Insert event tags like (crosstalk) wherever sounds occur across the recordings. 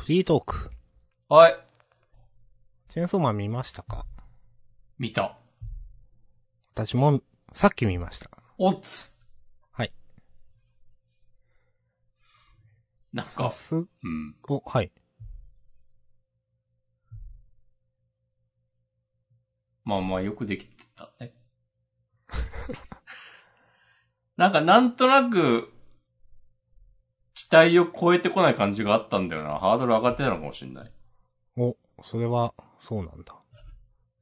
フリートーク。はい。チェーンソーマン見ましたか？見た。私も、さっき見ました。おっつ。はい。なんか、さす、うん。お、はい。まあまあよくできてたね。(laughs) なんかなんとなく、期待を超えてこない感じがあったんだよな。ハードル上がってたのかもしれない。お、それは、そうなんだ。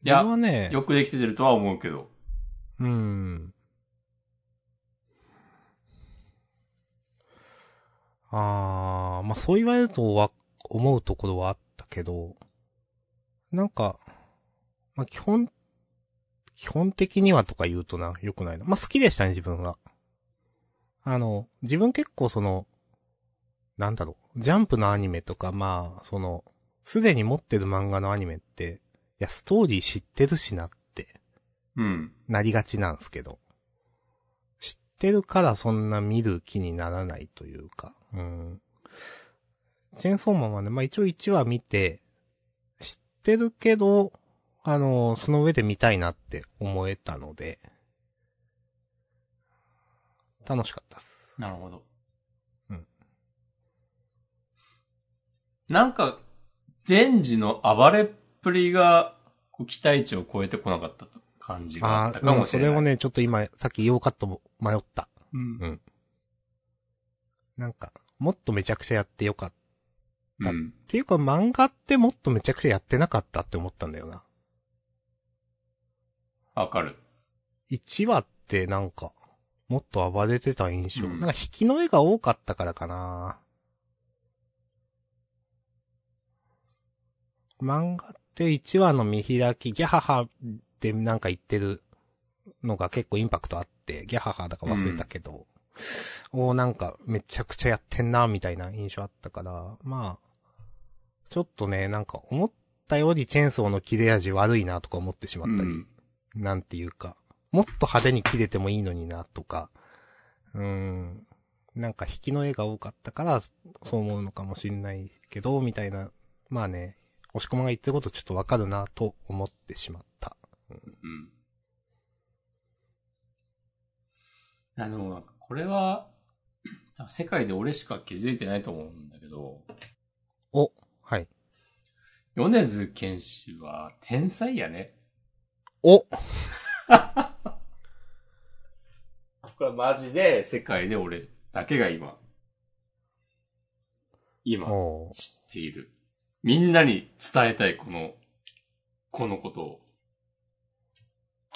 いやそれはね、よくできてるとは思うけど。うーん。あー、まあそう言われるとは、思うところはあったけど、なんか、まあ基本、基本的にはとか言うとな、良くないな。まあ好きでしたね、自分は。あの、自分結構その、なんだろう、ジャンプのアニメとか、まあ、その、すでに持ってる漫画のアニメって、いや、ストーリー知ってるしなって、うん。なりがちなんですけど。知ってるからそんな見る気にならないというか。うん。チェーンソーマンはね、まあ一応1話見て、知ってるけど、あのその上で見たいなって思えたので、楽しかったっす。なるほど。うん。なんか、デンジの暴れっぷりが、期待値を超えてこなかった感じがあったかでももしれない。それをね、ちょっと今、さっき言おうかと迷った。うん。うんなんか、もっとめちゃくちゃやってよかった。っうん。ていうか漫画ってもっとめちゃくちゃやってなかったって思ったんだよな。わかる。1話ってなんか、もっと暴れてた印象。うんなんか引きの絵が多かったからかな。漫画って1話の見開き、ギャハハってなんか言ってるのが結構インパクトあって、ギャハハだか忘れたけど、おーなんかめちゃくちゃやってんな、みたいな印象あったから、まあ、ちょっとね、なんか思ったよりチェーンソーの切れ味悪いなとか思ってしまったり、うん。なんていうか、もっと派手に切れてもいいのにな、とか、うーん、なんか引きの絵が多かったから、そう思うのかもしんないけど、みたいな、まあね、押し込まが言ってることちょっとわかるな、と思ってしまった。うん。あの、これは、世界で俺しか気づいてないと思うんだけど、お、はい。米津玄師は天才やね。お (laughs) これはマジで世界で俺だけが今、今お知っている。みんなに伝えたいこの、このことを。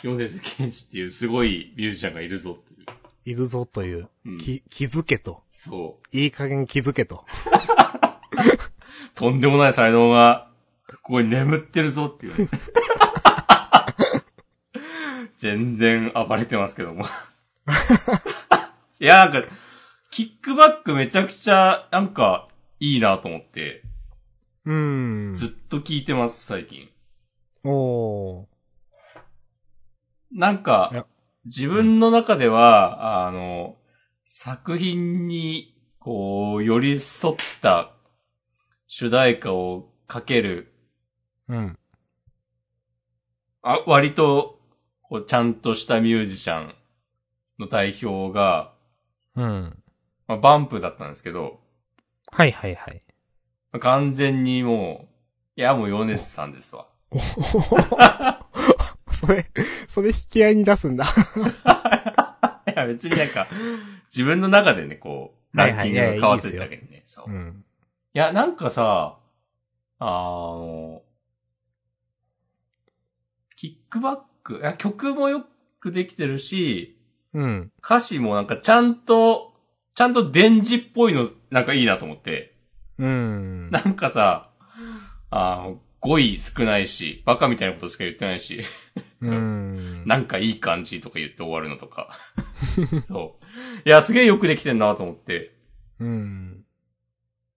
米津玄師っていうすごいミュージシャンがいるぞっていう。いるぞという、うんき、気づけと。そう。いい加減気づけと。(laughs) とんでもない才能が、ここに眠ってるぞっていう。全然暴れてますけども。いや、なんか、キックバックめちゃくちゃ、なんか、いいなと思って、うーん。ずっと聞いてます、最近。おー。なんか、自分の中では、あの、作品に、こう、寄り添った主題歌をかけるうん。あ、割と、こう、ちゃんとしたミュージシャンの代表が、うん。まあ、バンプだったんですけど、はいはいはい。まあ完全にもう、いや、もう米津さんですわ。(laughs) それ、それ引き合いに出すんだ。(laughs) いや、別になんか、自分の中でね、こう、ランキングが変わってるだけでね。そう。いうん。や、なんかさ、あの、キックバック、いや、曲もよくできてるし、うん。歌詞もなんかちゃんと、ちゃんと電磁っぽいの、なんかいいなと思って。うん。なんかさ、あの、語彙少ないし、バカみたいなことしか言ってないし、うん。なんかいい感じとか言って終わるのとか。(laughs) そう。いや、すげえよくできてんなと思って。うん。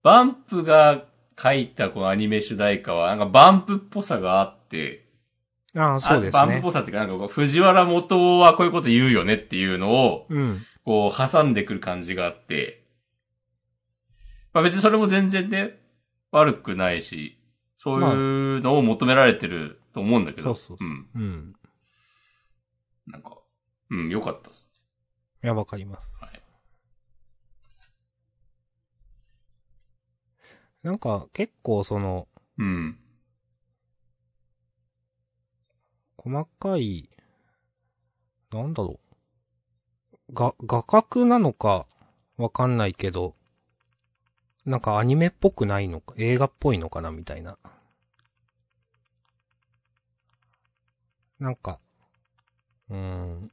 バンプが書いたこのアニメ主題歌は、なんかバンプっぽさがあって、ああ、そうですねあバンプっぽ。さっていうか、なんかこう、藤原元はこういうこと言うよねっていうのを、うん。こう、挟んでくる感じがあって、まあ別にそれも全然ね、悪くないし、そういうのを求められてると思うんだけど。そうそうそううん。うん。なんか、うん、良かったです。いや、わかります。はいなんか、結構その、うん。細かい、なんだろう。が、画角なのか、わかんないけど、なんかアニメっぽくないのか、映画っぽいのかな、みたいな。なんか、うーん。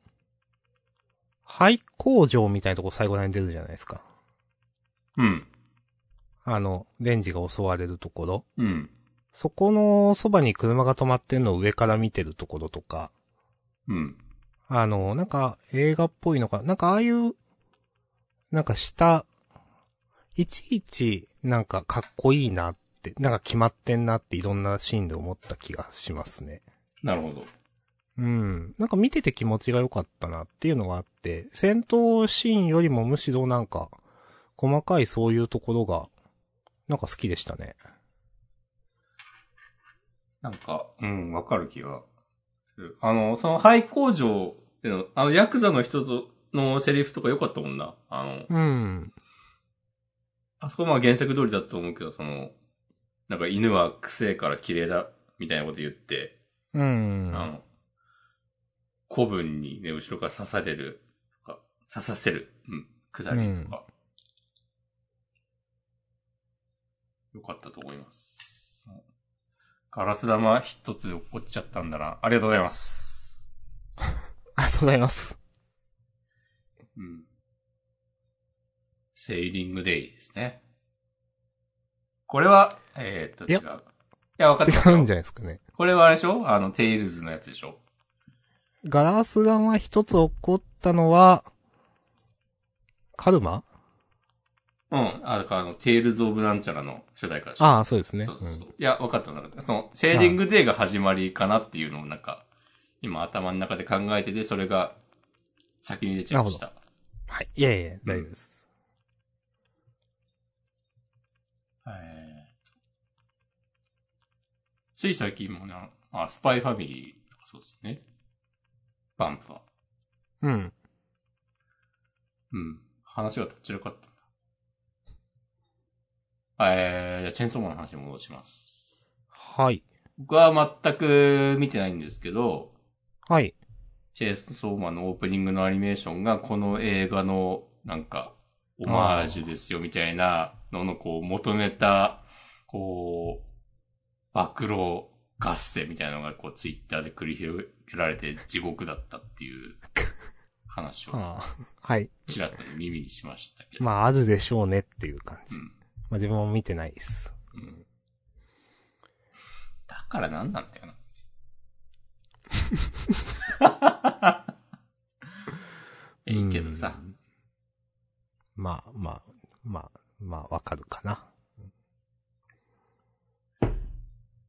廃工場みたいなとこ最後ら辺に出るじゃないですか。うん。あの、レンジが襲われるところ。うん。そこのそばに車が止まってんのを上から見てるところとか、うん。あの、なんか映画っぽいのか、なんかああいう、なんか下、いちいちなんかかっこいいなって、なんか決まってんなっていろんなシーンで思った気がしますね。なるほど。うん。なんか見てて気持ちが良かったなっていうのがあって、戦闘シーンよりもむしろなんか、細かいそういうところが、なんか好きでしたね。なんか、うん、わかる気がする。あの、その廃工場での、あの、ヤクザの人とのセリフとか良かったもんな。あの、うん。あそこはまあ原作通りだと思うけど、その、なんか犬は癖から綺麗だ、みたいなこと言って、うん。あの、古文にね、後ろから刺される、とか、刺させる、うん、くだりとか。よかったと思います。ガラス玉一つ落っちゃったんだな。ありがとうございます。(laughs) ありがとうございます。うん。セーリングデイですね。これは、えー、っと、違う。いや、わかってますよ違うんじゃないですかね。これはあれでしょ？あの、テイルズのやつでしょ？ガラス玉一つ起こったのは、カルマ？うん。あ、あの、テイルズ・オブ・なんちゃらの主題歌でしょ？ああ、そうですね。そうそうそう。いや、分かったな。その、 sailing day が始まりかなっていうのをなんか、今頭の中で考えてて、それが先に出ちゃいました。うんはい。いやいや、大丈夫です。はい。つい最近もね、あ、スパイファミリーとかそうですよね。バンプは。うん。うん。話がどちらかったんだ。えー、じゃあチェーンソーマンの話に戻します。はい。僕は全く見てないんですけど、はい。チェーンソーマンのオープニングのアニメーションがこの映画のなんか、オマージュですよみたいなののこう求めた、こう、暴露合戦みたいなのがこうツイッターで繰り広げられて地獄だったっていう話を (laughs) はい。ちらっと耳にしましたけど。まあ、あるでしょうねっていう感じ。うん。まあ、自分も見てないです。うん。だからなんなんだよな。(laughs) いいけどさ。うん。まあ、まあ、まあ、まあ、わかるかな。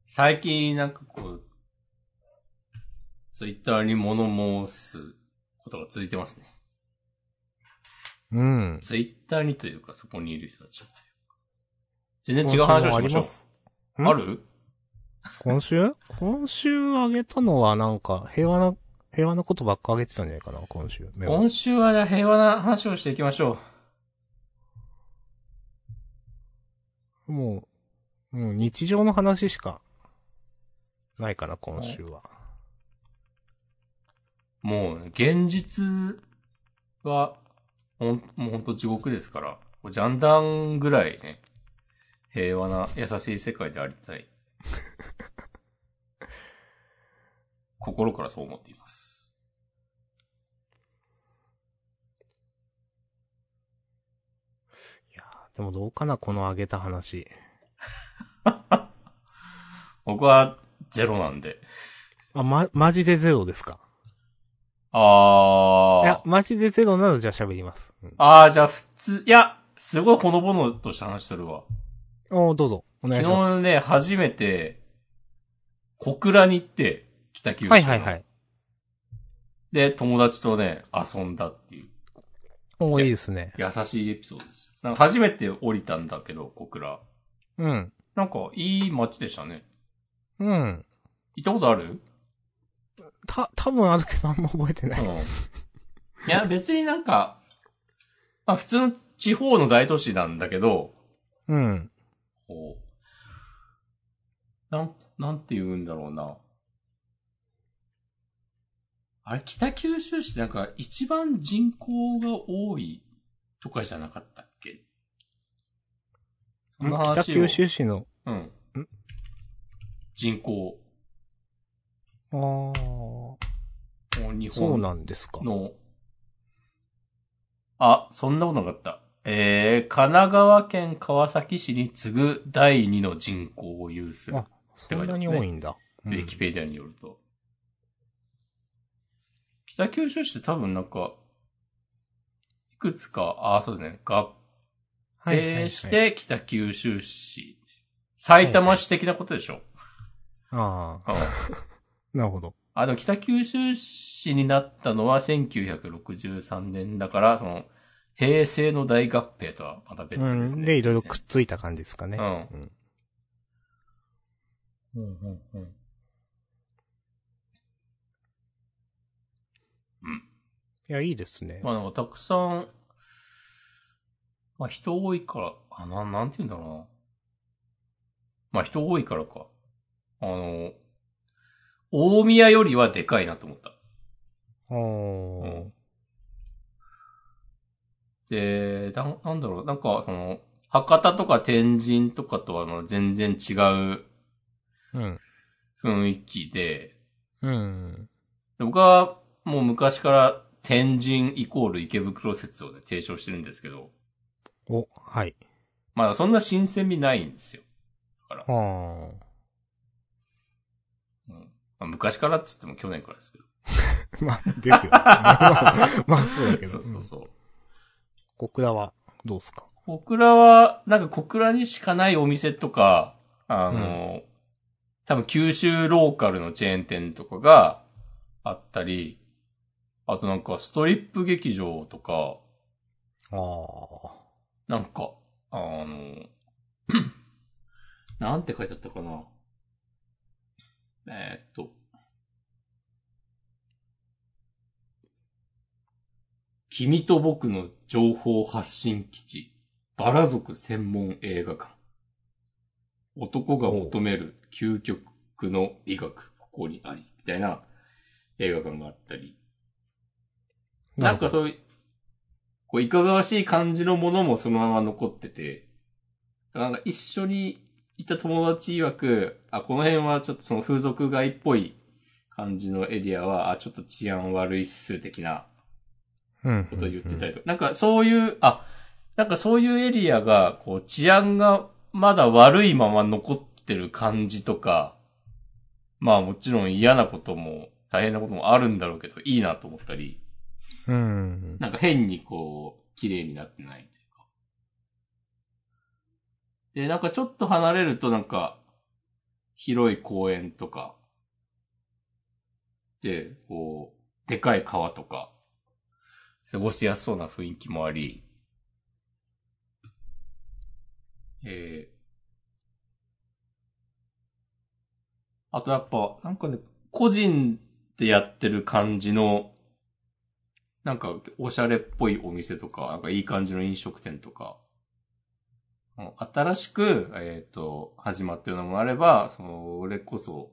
最近なんかこう、ツイッターに物申すことが続いてますね。うん。ツイッターにというかそこにいる人たちというか。全然違う話をしましょう。ありますん？ある？今週？今週あげたのはなんか、平和な、平和なことばっかあげてたんじゃないかな、今週。今週は平和な話をしていきましょもう、もう日常の話しか、ないかな、今週は。う。もうね、現実は、ほん、もうほんと地獄ですから、ジャンダンぐらいね、平和な優しい世界でありたい。(laughs) 心からそう思っています。いやーでもどうかな、このあげた話。(laughs) 僕はゼロなんで。あ、ま、マジでゼロですか？あー。いや、マジでゼロならじゃあ喋ります。うん、あー、じゃあ普通、いや、すごいほのぼのとした話してるわ。おーどうぞ、お願いしま昨日ね、初めて、小倉に行って、北九州す。はいはいはい。で、友達とね、遊んだっていう、おーいいですね。優しいエピソードですよ。なんか初めて降りたんだけど、小倉。うん。なんか、いい街でしたね。うん。行ったことある？た、多分あるけどあんま覚えてない。うん。いや、別になんか、まあ普通の地方の大都市なんだけど、うん。こう、なん、なんて言うんだろうな。あれ、北九州市ってなんか一番人口が多いとかじゃなかったその話を北九州市の、うん。人口。ああ、もう日そう本なんですか。の、あ、そんなことなかった。えー、神奈川県川崎市に次ぐ第2の人口を有する。あそんなに多いんだ。ウィキペディアによると。北九州市って多分なんか、いくつか、あ、そうですね、合はいはいはい併して北九州市。埼玉市的なことでしょ、ああ、うん (laughs) なるほど。あ、でも北九州市になったのは1963年だから、その、平成の大合併とはまた別ですね。うん。で、いろいろくっついた感じですかね。うんうん。うんうんうん。いや、いいですね。まあなんかたくさん、まあ人多いから、あ、なん、なんて言うんだろうな。まあ人多いからか。あの、大宮よりはでかいなと思った。うんで、ななんだろう、なんか、その、博多とか天神とかとはあの全然違ううん。雰囲気で、うん。で僕はもう昔から天神イコール池袋説をね、提唱してるんですけど、お、はい。まだそんな新鮮味ないんですよ。だから、あうんまあ、昔からっつっても去年からですけど。あ。(laughs) まあ、ですよ。(laughs) まあ、まあそうだけど。そうそうそう。うん小倉は、どうすか？小倉は、なんか小倉にしかないお店とか、あの、多分九州ローカルのチェーン店とかがあったり、あとなんかストリップ劇場とか、ああ。なんか、あの、(clears throat) なんて書いてあったかな。えーっと。君と僕の情報発信基地、バラ族専門映画館。男が求める究極の美学、ここにあり、みたいな映画館があったり。なんかう。そういう、こう、いかがわしい感じのものもそのまま残ってて、なんか一緒にいた友達曰く、あ、この辺はちょっとその風俗街っぽい感じのエリアは、あ、ちょっと治安悪いっす、的な。ことを言ってたりとか、なんかそういう、あ、なんかそういうエリアが、こう、治安がまだ悪いまま残ってる感じとか、まあもちろん嫌なことも大変なこともあるんだろうけど、いいなと思ったり、うん。なんか変にこう、綺麗になってないというか。で、なんかちょっと離れるとなんか、広い公園とか、で、こう、でかい川とか、過ごしやすそうな雰囲気もあり、えー、あとやっぱ、なんかね、個人でやってる感じの、なんか、おしゃれっぽいお店とか、なんかいい感じの飲食店とか、うん新しく、えっ、と、始まってるのもあれば、その、俺こそ、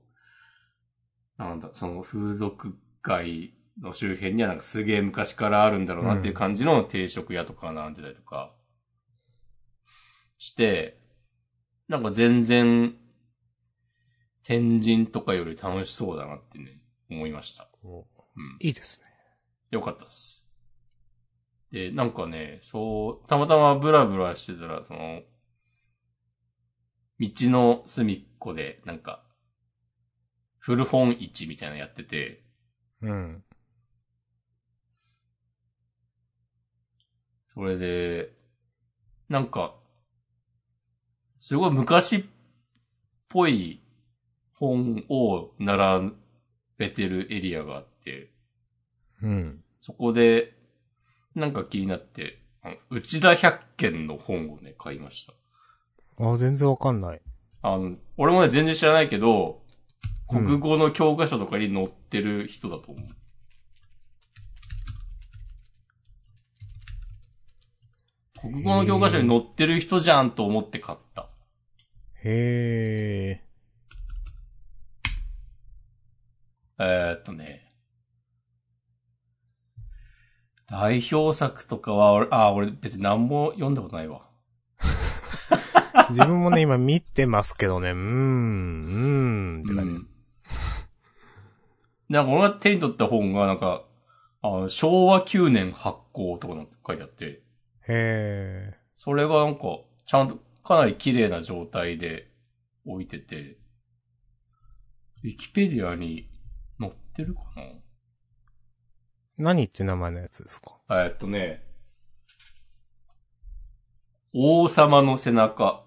なんだ、その風俗街の周辺にはなんかすげえ昔からあるんだろうなっていう感じの定食屋とかが並んでたりとか、して、なんか全然、天神とかより楽しそうだなってね、思いました。おうん。いいですね。よかったです。で、なんかね、そう、たまたまブラブラしてたら、その、道の隅っこで、なんか、古本市みたいなのやってて、うん。それで、なんか、すごい昔っぽい本を並べてるエリアがあって、うん。そこで、なんか気になって、内田百軒の本をね、買いました。あ、全然わかんない。あの、俺もね、全然知らないけど、うん国語の教科書とかに載ってる人だと思う。国語の教科書に載ってる人じゃんと思って買った。へえー、っとね。代表作とかは、俺、あ、俺別に何も読んだことないわ。ー。自分もね、今見てますけどね、うーん、うーん、って感じ。うんなんか俺が手に取った本が、なんか、あの昭和9年発行とかなんて書いてあって、へそれがなんか、ちゃんとかなり綺麗な状態で置いてて、ウィキペディアに載ってるかな？ー。何って名前のやつですか？えーっとね、王様の背中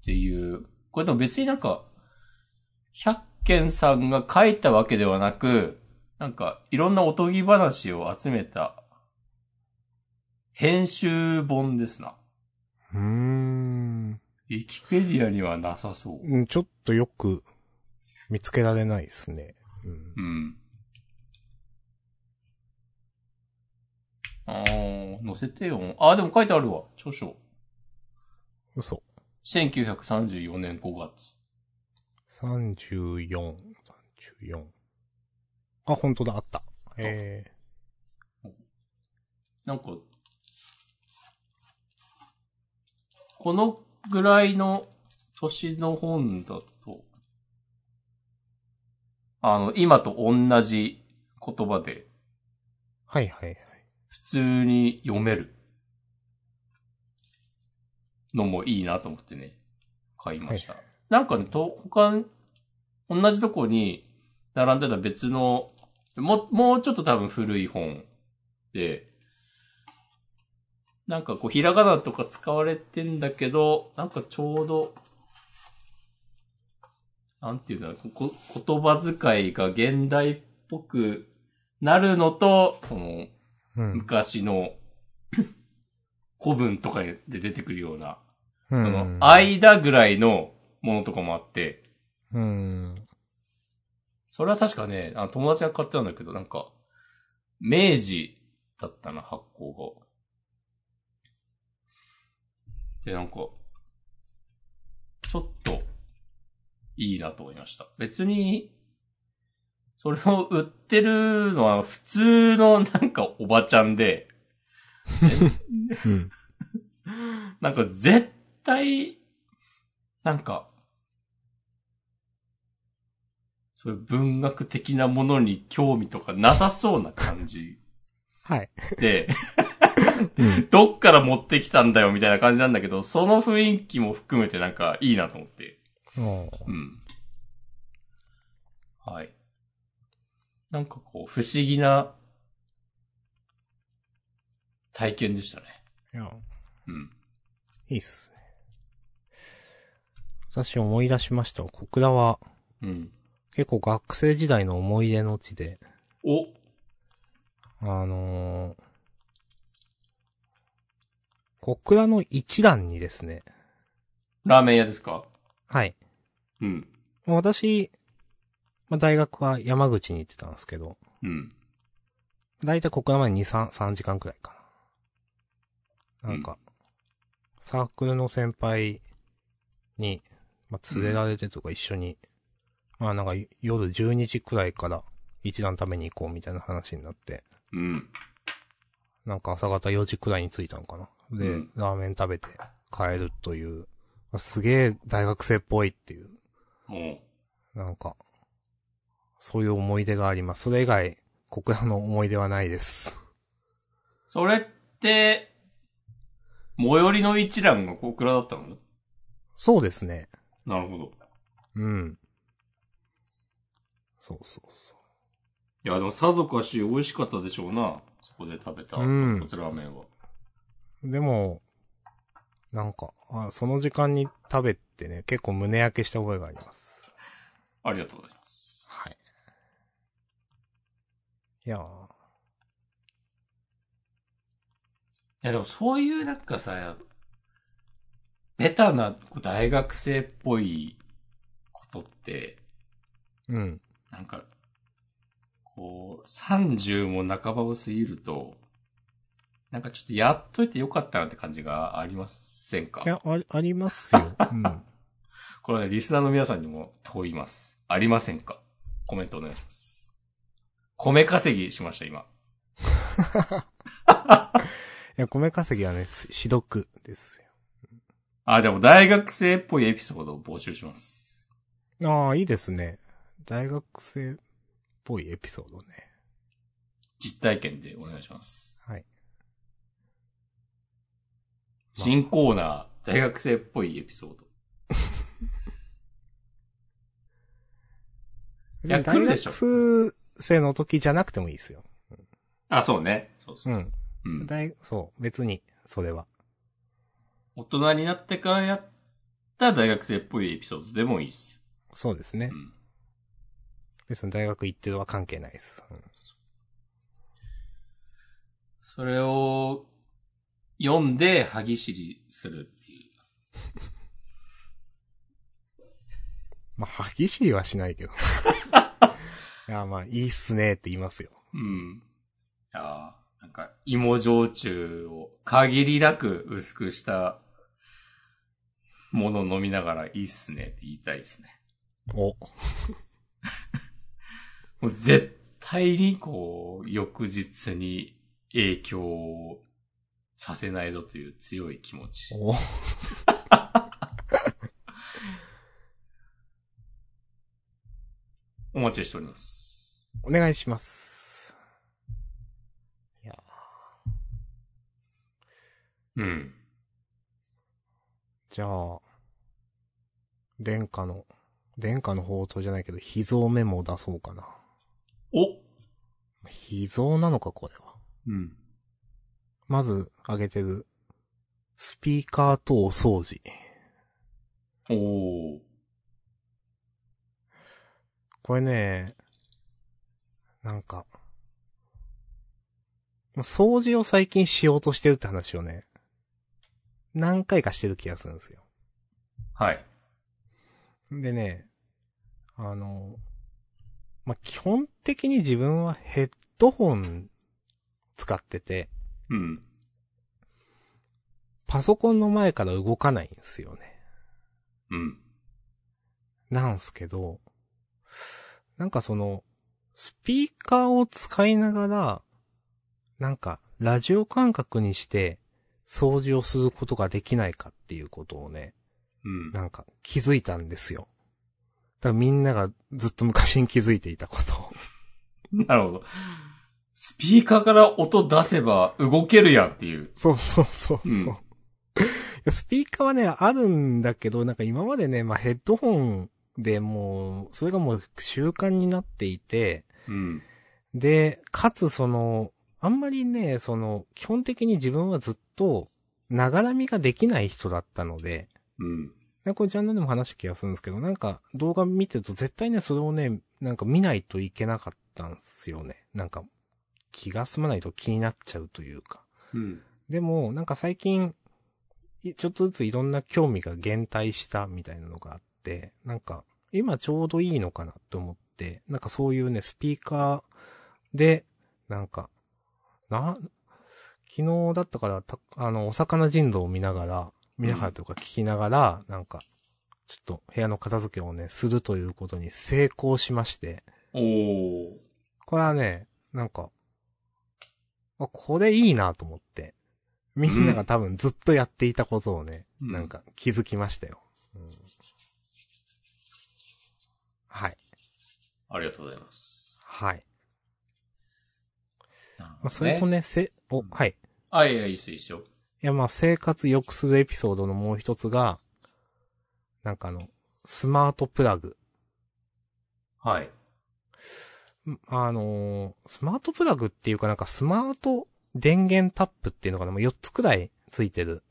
っていう、これでも別になんか、百軒さんが書いたわけではなく、なんかいろんなおとぎ話を集めた編集本ですな。うーん。ウィキペディアにはなさそう。うんちょっとよく見つけられないですね。うん。うん。あー、載せてよ。あー、でも書いてあるわ。著書。嘘。1934年5月。34、34。あ、本当だ、あった。えなんか、このぐらいの年の本だと、あの、今と同じ言葉でー、はいはいはい。普通に読めるのもいいなと思ってね、買いました。なんかね、と、他、同じとこに並んでた別の、も、もうちょっと多分古い本で、なんかこう、ひらがなとか使われてんだけど、なんかちょうど、なんていうんだろう、こ言葉遣いが現代っぽくなるのと、その、うん。昔の (laughs) 古文とかで出てくるような、うそのん。間ぐらいのものとかもあって、うん。それは確かね、あの友達が買ってたんだけど、なんか、明治だったな、発行が。で、なんか、ちょっと、いいなと思いました。別に、それを売ってるのは普通のなんかおばちゃんで、うん。なんか絶対、なんか、そういう文学的なものに興味とかなさそうな感じはい。で、うん。(laughs) どっから持ってきたんだよみたいな感じなんだけど、その雰囲気も含めてなんかいいなと思って。うん。はい。なんかこう、不思議な体験でしたね。いや、うん。いいっすね。私思い出しましたわ。小倉はうん。結構学生時代の思い出の地で、おあのー、小倉の一段にですね、ラーメン屋ですか？はい。うん。私、まあ、大学は山口に行ってたんですけど、うん。だいたい小倉まで2、3、3時間くらいかな。なんか、サークルの先輩に、まあ、連れられてとか一緒に、まあなんか夜12時くらいから一段食べに行こうみたいな話になって、うん。なんか朝方4時くらいに着いたのかな。で、うんラーメン食べて帰るという、まあすげえ大学生っぽいっていう、もなんか、そういう思い出があります。それ以外、小倉の思い出はないです。う。それって、最寄りの一覧が小倉だったの？そうですね。なるほど。うん。そうそうそいや、でもさぞかし美味しかったでしょうな。そこで食べた、うん豚骨ラーメンは。う。でも、なんか、あその時間に食べてね、結構胸焼けした覚えがあります。ありがとうございます。はい。いやーいや、でもそういうなんかさ、ベタな大学生っぽいことって、うん。なんか、こう、30も半ばを過ぎると、なんかちょっとやっといてよかったなって感じがありませんか？いや、あり、ありますよ。うん。(laughs) これはね、リスナーの皆さんにも問います。ありませんか？コメントお願いします。米稼ぎしました、今。いや、米稼ぎはね、ししどくですあ、じゃあもう大学生っぽいエピソードを募集します。よ。ああ、いいですね。大学生っぽいエピソードね。実体験でお願いします。はい。新コーナー、大学生っぽいエピソード。(laughs) いや大来るでしょ学生の時じゃなくてもいいですよ。あ、そうね。そうそうう。ん。うん。大、そう、別に、それは。大人になってからやった大学生っぽいエピソードでもいいっす。そうですねう。ん。別に大学行ってるは関係ないです。うんそれを読んで歯ぎしりするっていう。(laughs) まあ、歯ぎしりはしないけど。(laughs) いや、まあ、いいっすねって言いますよ。うん。いやーなんか、芋焼酎を限りなく薄くしたものを飲みながらいいっすねって言いたいですね。お。(laughs) もう絶対にこう、翌日に影響をさせないぞという強い気持ち。お。お待ちしております。お願いします。いやうん。じゃあ、殿下の、殿下の宝刀じゃないけど、秘蔵メモを出そうかな。お秘蔵なのか、これは。うん。まず、挙げてる、スピーカーとお掃除。おー。これね、なんか、まあ掃除を最近しようとしてるって話をね、何回かしてる気がするんですよ。はい。でね、あの、まあ、基本的に自分はヘッドホン使ってて、うん。パソコンの前から動かないんですよね。うん。なんすけど、なんかその、スピーカーを使いながら、なんか、ラジオ感覚にして、掃除をすることができないかっていうことをね、うん。なんか気づいたんですよ。だからみんながずっと昔に気づいていたことを。(laughs) なるほど。スピーカーから音出せば動けるやんっていう。そうそうそうそう。うんスピーカーはね、あるんだけど、なんか今までね、まあヘッドホンでもう、それがもう習慣になっていて、うん。で、かつその、あんまりね、その、基本的に自分はずっと、ながらみができない人だったので、うん。なんかこれジャンルでも話した気がするんですけど、なんか動画見てると絶対ね、それをね、なんか見ないといけなかったんですよね。なんか、気が済まないと気になっちゃうというか。うん。でも、なんか最近、いちょっとずついろんな興味が減退したみたいなのがあって、なんか、今ちょうどいいのかなと思って、なんかそういうね、スピーカーで、なんか、な、昨日だったから、たあの、お魚人道を見ながら、見ながらとか聞きながら、なんか、ちょっと部屋の片付けをね、するということに成功しまして、おー。これはね、なんか、あ、これいいなと思って。みんなが多分ずっとやっていたことをね、うんなんか気づきましたよ。うんはい。ありがとうございます。はい。なるほどねまあ、それとね、せ、お、はい。いあ、いや、いいっす、いいっすよ。や、まあ、生活良くするエピソードのもう一つが、なんかあの、スマートプラグ。はい。んあのースマートプラグっていうかなんかスマート電源タップっていうのかな？もう4つくらいついてる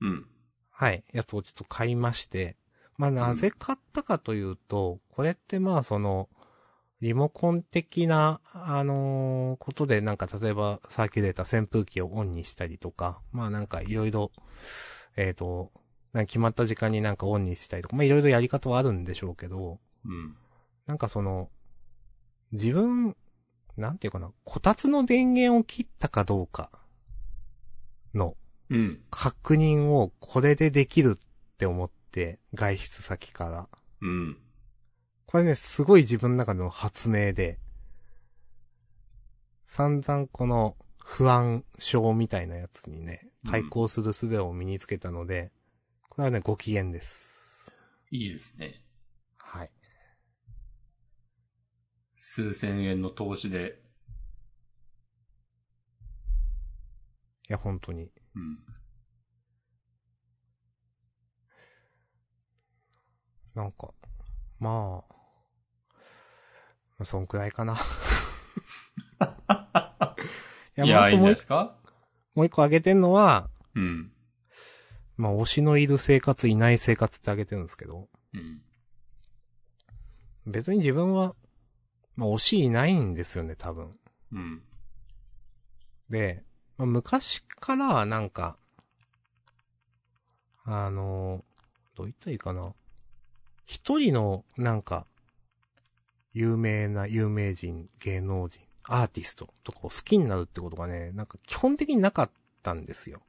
うん。はい、やつをちょっと買いまして、まあなぜ買ったかというと、これってまあその、リモコン的な、あのーことでなんか例えばサーキュレーター扇風機をオンにしたりとか、まあなんかいろいろ、えっ、と、なんか決まった時間になんかオンにしたりとか、まあいろいろやり方はあるんでしょうけど、うん。なんかその、自分、なんていうかな、こたつの電源を切ったかどうかのうん。確認をこれでできるって思って、外出先から。うん。これね、すごい自分の中での発明で、散々この不安症みたいなやつにね、対抗する術を身につけたので、これはね、ご機嫌です。いいですね。はい。数千円の投資で。いや、本当に。うん。なんか、まあ、まあそんくらいかな。(laughs) いいや、いいんですか？もう一個あげてんのは、うん。まあ、推しのいる生活、いない生活ってあげてるんですけど、うん。別に自分は、まあ、推しいないんですよね、多分。うん。で、まあ、昔から、なんか、あの、どう言ったらいいかな。一人の、なんか、有名な有名人、芸能人、アーティストとかを好きになるってことがね、なんか基本的になかったんですよ。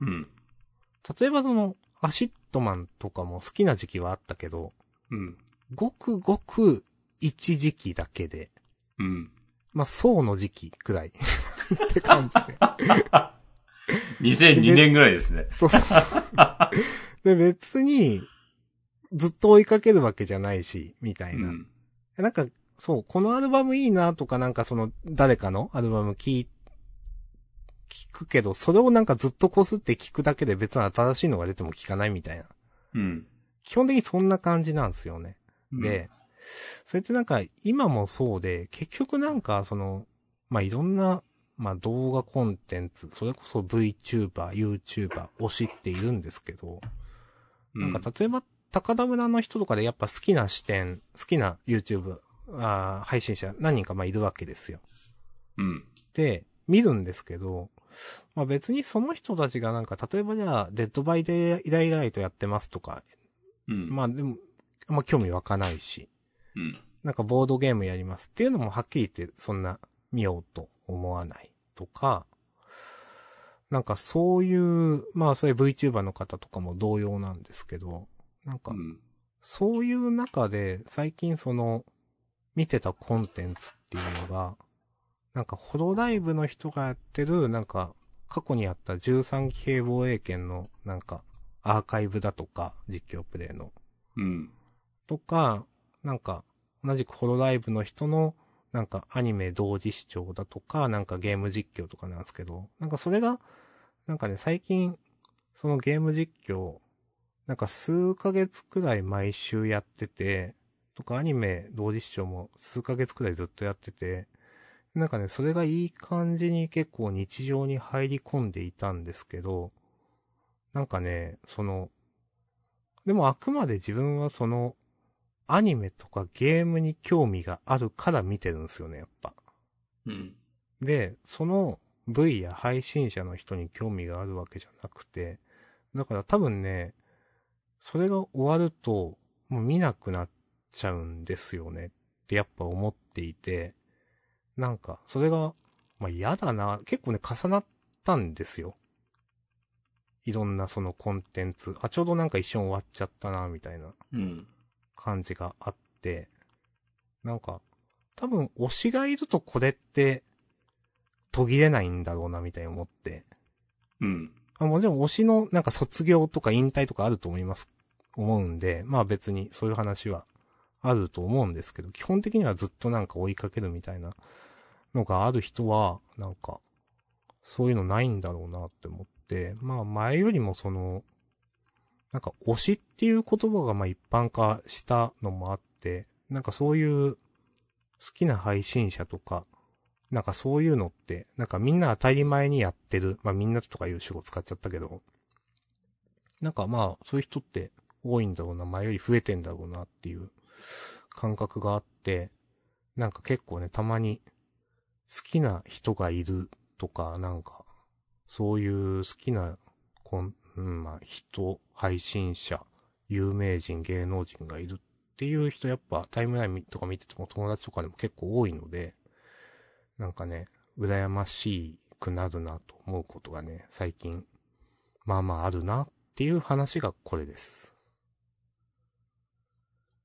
うん。例えばその、 ACIDMAN とかも好きな時期はあったけど、うん。ごくごく一時期だけで、うん。まあ、層の時期くらい (laughs) って感じで。(laughs) 2002年ぐらいですね。そうそう。で、別に、ずっと追いかけるわけじゃないし、みたいな。うん。なんか、そう、このアルバムいいなとか、なんかその、誰かのアルバム聞い、聞くけど、それをなんかずっとこすって聞くだけで別に新しいのが出ても聞かないみたいな。うん。基本的にそんな感じなんですよね。うんで、、それってなんか今もそうで、結局なんかその、まあ、いろんな、まあ、動画コンテンツ、それこそ VTuber、YouTuber、推しっているんですけど、なんか例えば、高田村の人とかでやっぱ好きな視点、好きな YouTube、あー配信者何人かまあいるわけですよ。うん。で、見るんですけど、まあ別にその人たちがなんか、例えばじゃあ、 Dead by Daylight やってますとか、うん。まあでも、あんま興味湧かないし、うん。なんかボードゲームやりますっていうのもはっきり言ってそんな見ようと思わないとか、なんかそういう、まあそういう VTuber の方とかも同様なんですけど、なんかうん。そういう中で最近その見てたコンテンツっていうのが、なんかホロライブの人がやってるなんか過去にあった13期兵防衛権のなんかアーカイブだとか実況プレイのうん。とか、なんか、同じくホロライブの人の、なんかアニメ同時視聴だとか、なんかゲーム実況とかなんですけど、なんかそれが、なんかね、最近、そのゲーム実況、なんか数ヶ月くらい毎週やってて、とかアニメ同時視聴も数ヶ月くらいずっとやってて、なんかね、それがいい感じに結構日常に入り込んでいたんですけど、なんかね、その、でもあくまで自分はその、アニメとかゲームに興味があるから見てるんですよね、やっぱ。うん。で、その V や配信者の人に興味があるわけじゃなくて、だから多分ね、それが終わると、もう見なくなっちゃうんですよねってやっぱ思っていて、なんか、それが、まあ嫌だな、結構ね、重なったんですよ。いろんなそのコンテンツ。あ、ちょうどなんか一瞬終わっちゃったな、みたいな。うん。感じがあって、なんか、多分推しがいるとこれって途切れないんだろうなみたいに思って。うん。あもちろん推しのなんか卒業とか引退とかあると思います。思うんで、まあ別にそういう話はあると思うんですけど、基本的にはずっとなんか追いかけるみたいなのがある人は、なんか、そういうのないんだろうなって思って、まあ前よりもその、なんか推しっていう言葉がまあ一般化したのもあって、なんかそういう好きな配信者とか、なんかそういうのって、なんかみんな当たり前にやってる、まあみんなとかいう主語使っちゃったけど、なんかまあそういう人って多いんだろうな、前より増えてんだろうなっていう感覚があって、なんか結構ね、たまに好きな人がいるとか、なんか、そういう好きな、こん、うん、まあ、人、配信者、有名人、芸能人がいるっていう人、やっぱタイムラインとか見てても友達とかでも結構多いので、なんかね、羨ましくなるなと思うことがね、最近、まあまああるなっていう話がこれです。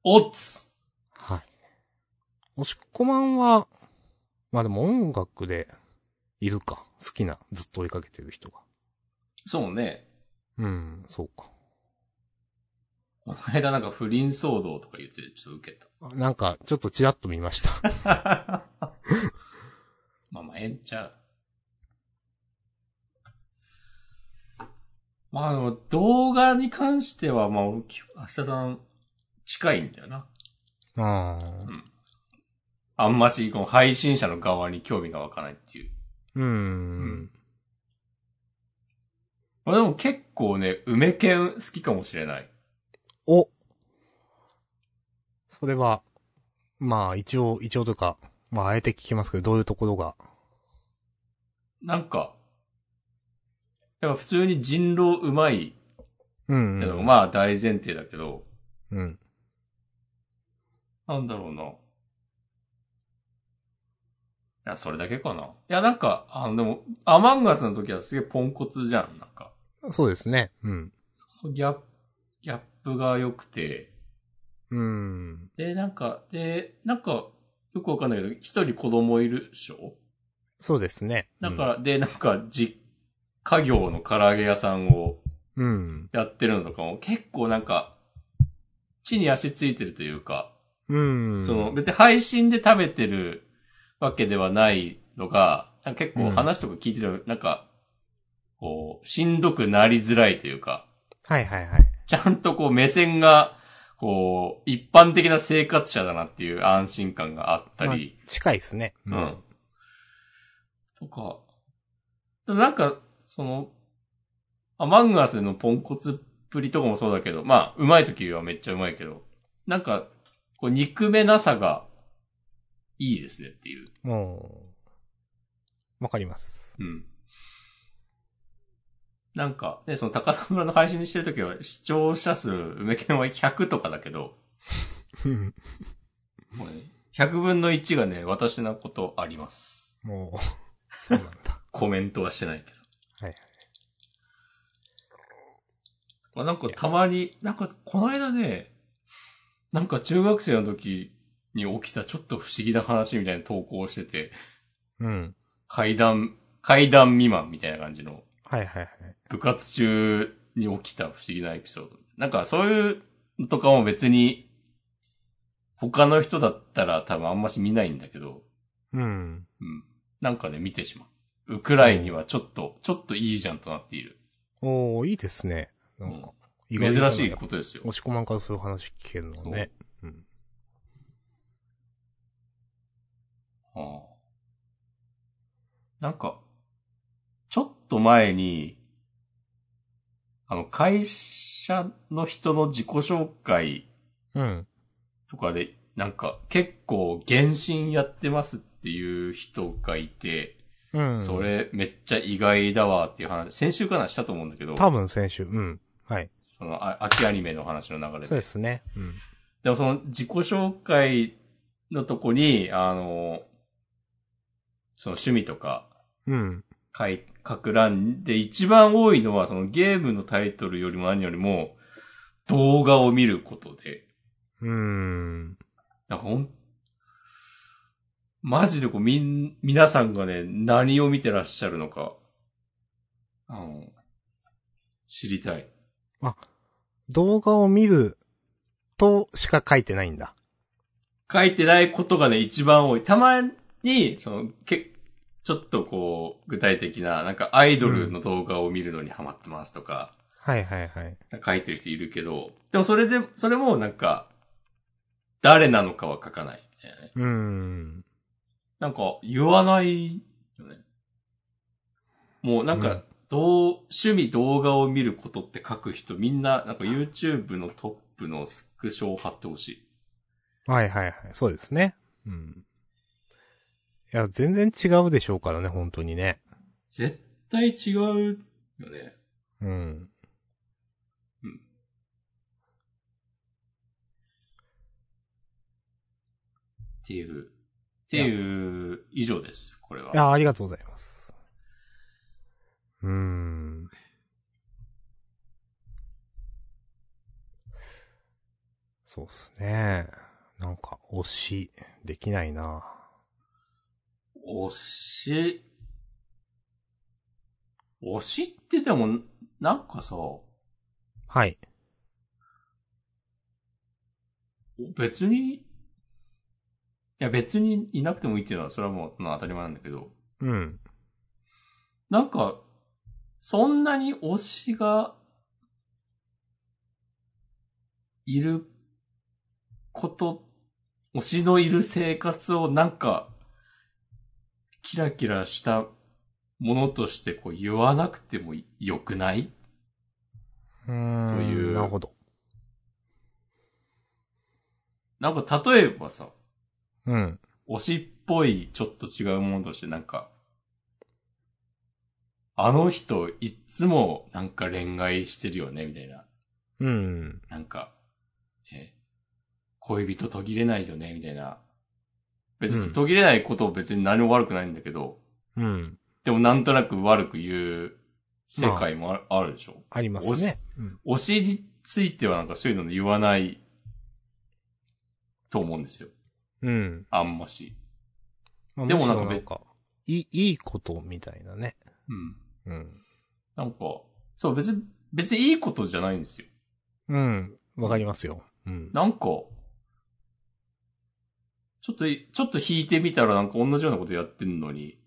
おっつはい。押し込まんは、まあでも音楽でいるか。好きな、ずっと追いかけてる人が。そうね。うん、そうか。この間なんか不倫騒動とか言ってちょっと受けあなんか、ちょっとチラッと見ました。(laughs) た。まあまあ、ええんちゃう。まあでも動画に関しては、まあ、明日さん近いんだよな。ああ。あんまし、この配信者の側に興味が湧かないっていう。うーん。まあでも結構ね、梅犬好きかもしれない。おそれは、まあ一応、一応とか、まああえて聞きますけど、どういうところが？なんか、やっぱ普通に人狼うまいうん、けど、うん。まあ大前提だけど、うん。なんだろうな。いや、それだけかな。いや、なんか、あの、でも、アマンガスの時はすげえポンコツじゃん、なんか。そうですね。うん。ギャップ、ギャップが良くて、うん。で、なんか、で、なんか、よくわかんないけど、一人子供いるでしょ？そうですね。だから、で、なんか、実家業の唐揚げ屋さんをうん。やってるのとかも、結構なんか、地に足ついてるというか、うん。その、別に配信で食べてるわけではないのが、結構話とか聞いてる、なんか、こう、しんどくなりづらいというか、はいはいはい。ちゃんとこう目線が、こう、一般的な生活者だなっていう安心感があったり、近いですね。うん。とか、なんか、その、アマンガスのポンコツっぷりとかもそうだけど、まあ、うまい時はめっちゃうまいけど、なんか、こう、憎めなさが、いいですねっていう。もう、わかります。うん。なんか、ね、その高田村の配信にしてる時は、視聴者数、梅犬は100とかだけど、う (laughs) んもうね、100分の1がね、私のことあります。もう、そうなんだ。(laughs) コメントはしてないけど。はいはい。まあ、なんかたまに、なんかこの間ね、なんか中学生の時に起きたちょっと不思議な話みたいな投稿をしてて、うん。階段、階段未満みたいな感じのはいはいはい。部活中に起きた不思議なエピソード。なんかそういうのとかも別に他の人だったら多分あんまし見ないんだけど、うん。うん。なんかね見てしまう。ウクライにはちょっと、ちょっといいじゃんとなっている。おー、いいですね。なんか、意珍外としいことですよ。押し込まんからそういう話聞けるのね。うん。ああなんか、と前に、あの、会社の人の自己紹介うん。とかで、なんか、結構、原神やってますっていう人がいて、うん。そ。れめっちゃ意外だわっていう話、先週かなしたと思うんだけど、多分先週。うん。はい。その、あ秋アニメの話の流れで。そうですね。うん。でもその自己紹介のとこに、あの、その趣味とかうん。書い、書く欄で一番多いのはそのゲームのタイトルよりも何よりも動画を見ることで、うーん。なんかほん、マジでこうみん、皆さんがね、何を見てらっしゃるのか、あの、知りたい。動画を見るとしか書いてないんだ。書いてないことがね、一番多い。たまに、その、け、ちょっとこう、具体的な、なんかアイドルの動画を見るのにハマってますとか、はいはいはい。書いてる人いるけど、でもそれで、それもなんか、誰なのかは書かないみたいなね。うーん。なんか、言わないよね。もうなんか、うんどう、趣味動画を見ることって書く人みんな、なんか YouTube のトップのスクショを貼ってほしい。はいはいはい。そうですね。うん。いや、全然違うでしょうからね、本当にね。絶対違うよね。うん。うん。っていう、っていう以上です、これは。いや、ありがとうございます。うーん。そうっすね。なんか、推し、できないな。推し、推しってでも、なんかさ、はい。別に、いや別にいなくてもいいっていうのは、それはもうまあ当たり前なんだけど、うん。なんか、そんなに推しが、いること、推しのいる生活をなんか、キラキラしたものとしてこう言わなくてもよくない？うーん。というなるほど。なんか例えばさ、うん。推しっぽいちょっと違うものとしてなんか、あの人いっつもなんか恋愛してるよね、みたいな。うん。なんか、え、恋人途切れないよね、みたいな。別うんに途切れないこと別に何も悪くないんだけど、うん。でもなんとなく悪く言う世界もある,、あるでしょ？ありますね。うん。推しについてはなんかそういうの言わないと思うんですよ。うん。あんまし。まあでもなんかむしろなんか、いい、いいことみたいなね。うん。うん。なんか、そう、別に、別にいいことじゃないんですよ。うん。わかりますよ。うん。なんか、ちょっとい、ちょっと引いてみたらなんか同じようなことやってんのに、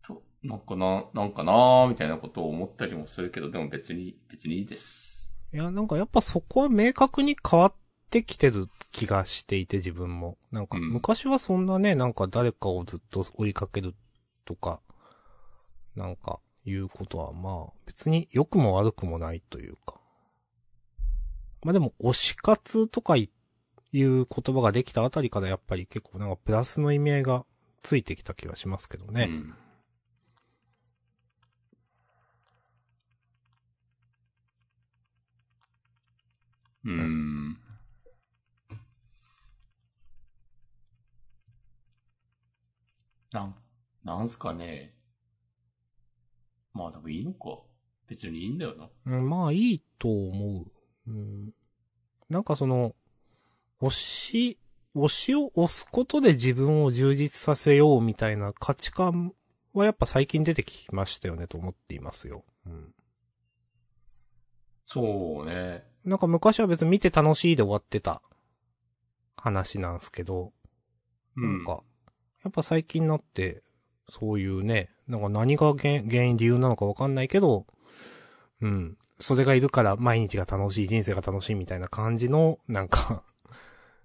と、なんかな、なんかなーみたいなことを思ったりもするけど、でも別に、別にいいです。いや、なんかやっぱそこは明確に変わってきてる気がしていて自分も。なんかうん昔はそんなね、なんか誰かをずっと追いかけるとか、なんかいうことはまあ別に良くも悪くもないというか。まあでも推し活とかいいう言葉ができたあたりからやっぱり結構なんかプラスの意味合いがついてきた気がしますけどね。うん。うん。なん、なんすかね。まあでもいいのか。別にいいんだよな。うん、まあいいと思う。うん、なんかその、推し、推しを押すことで自分を充実させようみたいな価値観はやっぱ最近出てきましたよねと思っていますよ。うん、そうね。なんか昔は別に見て楽しいで終わってた話なんですけど、うん。なんか、やっぱ最近になって、そういうね、なんか何が原原因理由なのかわかんないけど、うん。それがいるから毎日が楽しい、人生が楽しいみたいな感じの、なんか、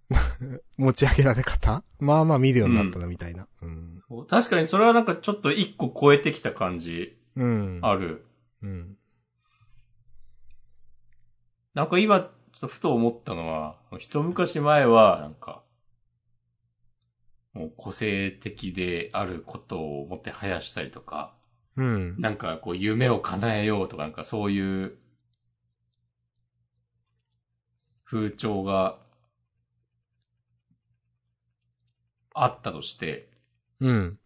(laughs) 持ち上げられ方まあまあ見るようになったな、みたいな。うん。確かにそれはなんかちょっと一個超えてきた感じうん。ある。うん。なんか今、ちょっとふと思ったのは、一昔前は、なんか、もう個性的であることをもてはやしたりとか、うん。なんかこう夢を叶えようとか、なんかそういう風潮があったとして、うん。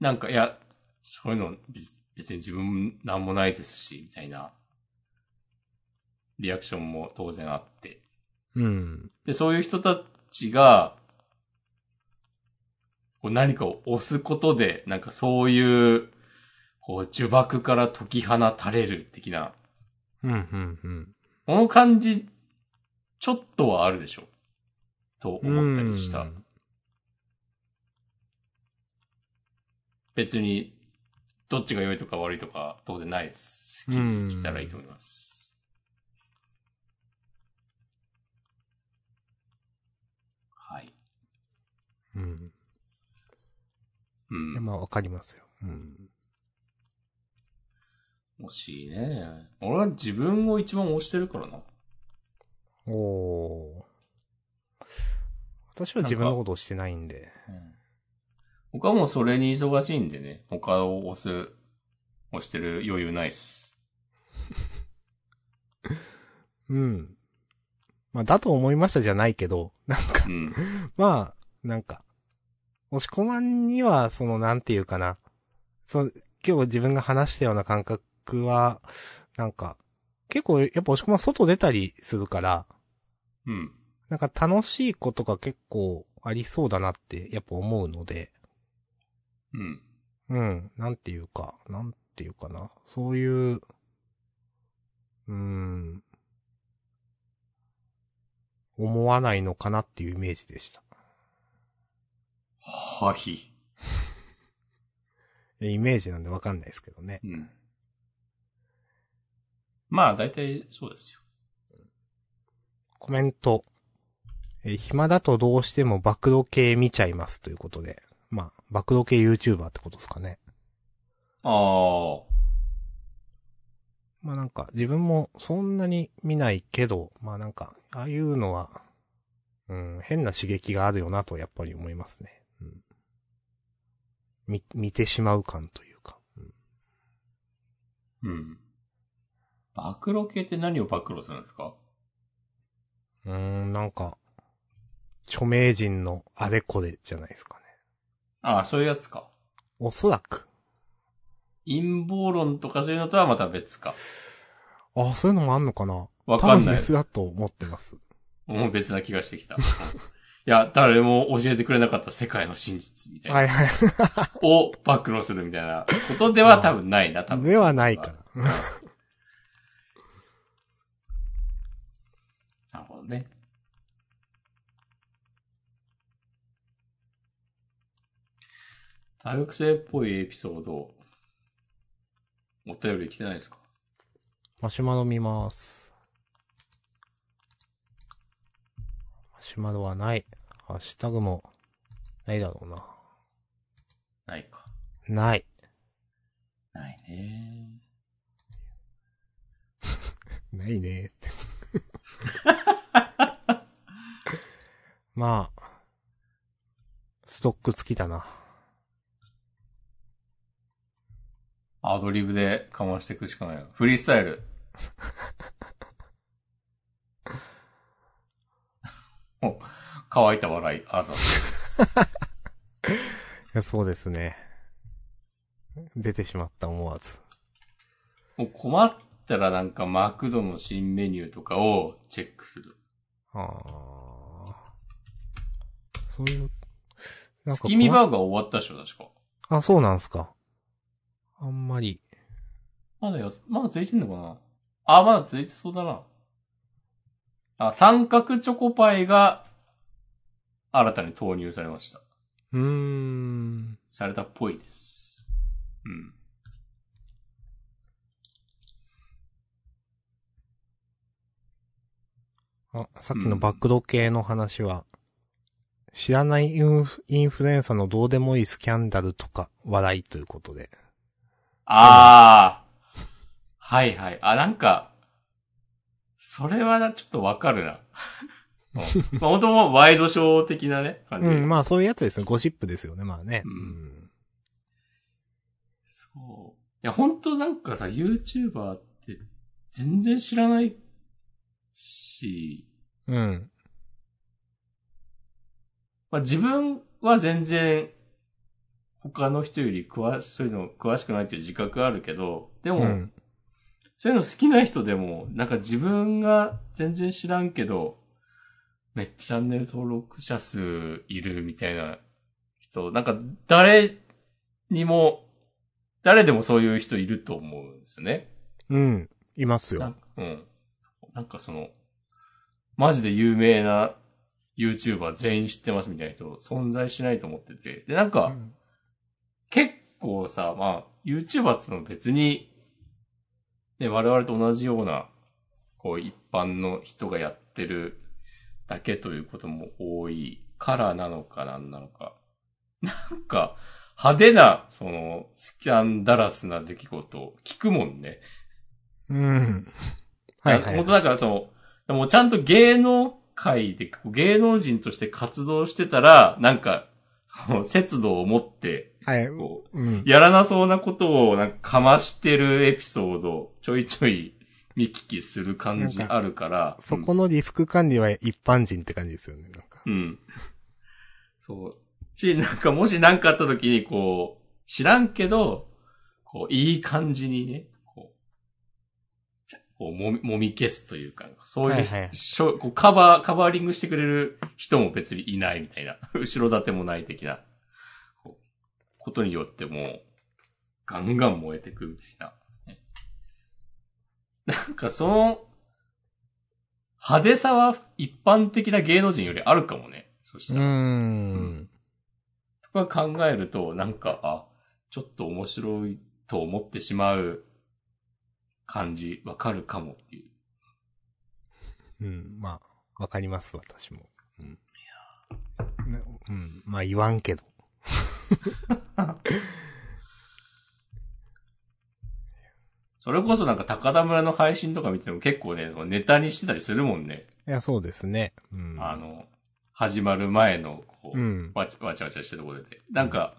なんかいや、そういうの別別に自分なんもないですし、みたいなリアクションも当然あって。うん。で、そういう人たちが、こう何かを押すことで、なんかそういう、こう呪縛から解き放たれる的な、うん、うん、うん。この感じ、ちょっとはあるでしょ。と思ったりした。うん別に、どっちが良いとか悪いとか当然ないです。好きうんに来たらいいと思います。はい。うん。うんいや。まあわかりますよ。うん。惜しいね。俺は自分を一番推してるからな。おー。私は自分のことをしてないんで。他はもうそれに忙しいんでね、他を押す、押してる余裕ないっす。(laughs) うん。まあ、だと思いましたじゃないけど、なんか、うん。まあ、なんか、押し込まんには、その、なんていうかな。その、今日自分が話したような感覚は、なんか、結構、やっぱ押し込まん外出たりするから、うん。なんか楽しいことが結構ありそうだなって、やっぱ思うので、うん。うん、なんていうか、なんていうかな。そういう、うーん、思わないのかなっていうイメージでした。はい。え (laughs) イメージなんでわかんないですけどね。うん。まあ、大体そうですよ。コメント。えー暇だとどうしても暴露系見ちゃいますということで。まあ、暴露系 YouTuber ってことですかね。ああ。まあなんか、自分もそんなに見ないけど、まあなんか、ああいうのは、うん、変な刺激があるよなとやっぱり思いますね。うん。見、見てしまう感というか。うんうん。暴露系って何を暴露するんですか？うーん、なんか、著名人のあれこれじゃないですかね。ああ、そういうやつか。おそらく。陰謀論とかそういうのとはまた別か。ああ、そういうのもあんのかなわかんない別だと思ってます。もう別な気がしてきた。うんいや、誰も教えてくれなかった世界の真実みたいな。はいはい。(laughs) を暴露するみたいなことでは多分ないな、多分。ではないから。なるほどね。大学生っぽいエピソード、お便り来てないですか？マシュマロ見ます。マシュマロはない。ハッシュタグも、ないだろうな。ないか。ない。ないね。(laughs) ないねって。(laughs) まあ、ストック尽きたな。アドリブでかましていくしかないよ。フリースタイル。(laughs) お、乾いた笑い、あざ。(laughs) いやそうですね。出てしまった思わず。もう困ったらなんかマクドの新メニューとかをチェックする。ああ。そういう、なんか月見バーガー終わったでしょ、確か。あ、そうなんすか。あんまり。まだや、まだ続いてんのかな？あ、まだ続いてそうだな。あ、三角チョコパイが新たに投入されました。うーん。されたっぽいです。うん。あ、さっきのバックド系の話は、知らないインフインフルエンサーのどうでもいいスキャンダルとか笑いということで。ああ、はいはい。あ、なんか、それはな、ちょっとわかるな。う (laughs) んまあ、本当もうワイドショー的なね、感じ。うん、まあそういうやつですね。ゴシップですよね、まあね。うんそう。いや、本当なんかさ、YouTuber って全然知らないし、うん。うん。まあ自分は全然他の人より詳し、そういうの詳しくないっていう自覚あるけど、でも、うん。そういうの好きな人でも、なんか自分が全然知らんけど、めっちゃチャンネル登録者数いるみたいな人、なんか誰にも、誰でもそういう人いると思うんですよね。うん。いますよ。うん。なんかその、マジで有名な YouTuber 全員知ってますみたいな人存在しないと思ってて。で、なんか、うん結構さ、まあ、YouTuber ってのは別に、ね、我々と同じような、こう、一般の人がやってるだけということも多いからなのかなんなのか。なんか、派手な、その、スキャンダラスな出来事を聞くもんね。うん。はいはい本当だからその、でもちゃんと芸能界で、芸能人として活動してたら、なんか、節度を持って、はい。こうんう、。やらなそうなことをなんかかましてるエピソード、ちょいちょい見聞きする感じあるから。そこのリスク管理は一般人って感じですよね、なんか。うん。うん。そう。し、なんかもし何かあった時にこう、知らんけど、こう、いい感じにね、こう、こうもみ、もみ消すというか、そういう、はいはいしょこうカバー、カバーリングしてくれる人も別にいないみたいな、(laughs) 後ろ盾もない的な、ことによってもう、ガンガン燃えてくみたいな。ね (laughs) なんかその、派手さは一般的な芸能人よりあるかもね。そしたら。ん。とか考えると、なんか、あ、ちょっと面白いと思ってしまう感じ、わかるかもっていう。うん、まあ、わかります、私も。うん。ねうん、まあ言わんけど。(laughs) それこそなんか高田村の配信とか見てても結構ね、ネタにしてたりするもんね。いや、そうですね。うん。あの、始まる前の、こう、うん。わちわちゃわちゃしてるところで。なんか、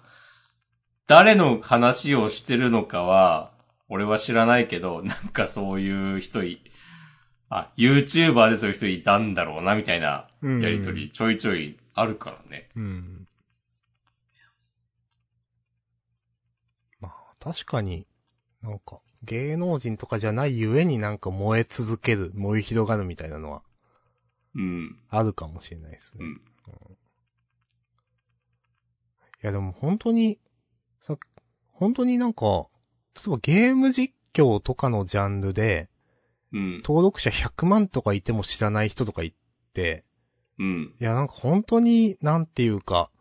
誰の話をしてるのかは、俺は知らないけど、なんかそういう人い、あ、YouTuber でそういう人いたんだろうな、みたいなうんやりとりちょいちょいあるからね。うん。まあ、確かに、なんか、芸能人とかじゃないゆえになんか燃え続ける、燃え広がるみたいなのはうん。あるかもしれないですね。うん。いやでも本当に、さ、本当になんか、例えばゲーム実況とかのジャンルで、うん。登録者100万とかいても知らない人とかいて、うん。いやなんか本当に、なんていうか、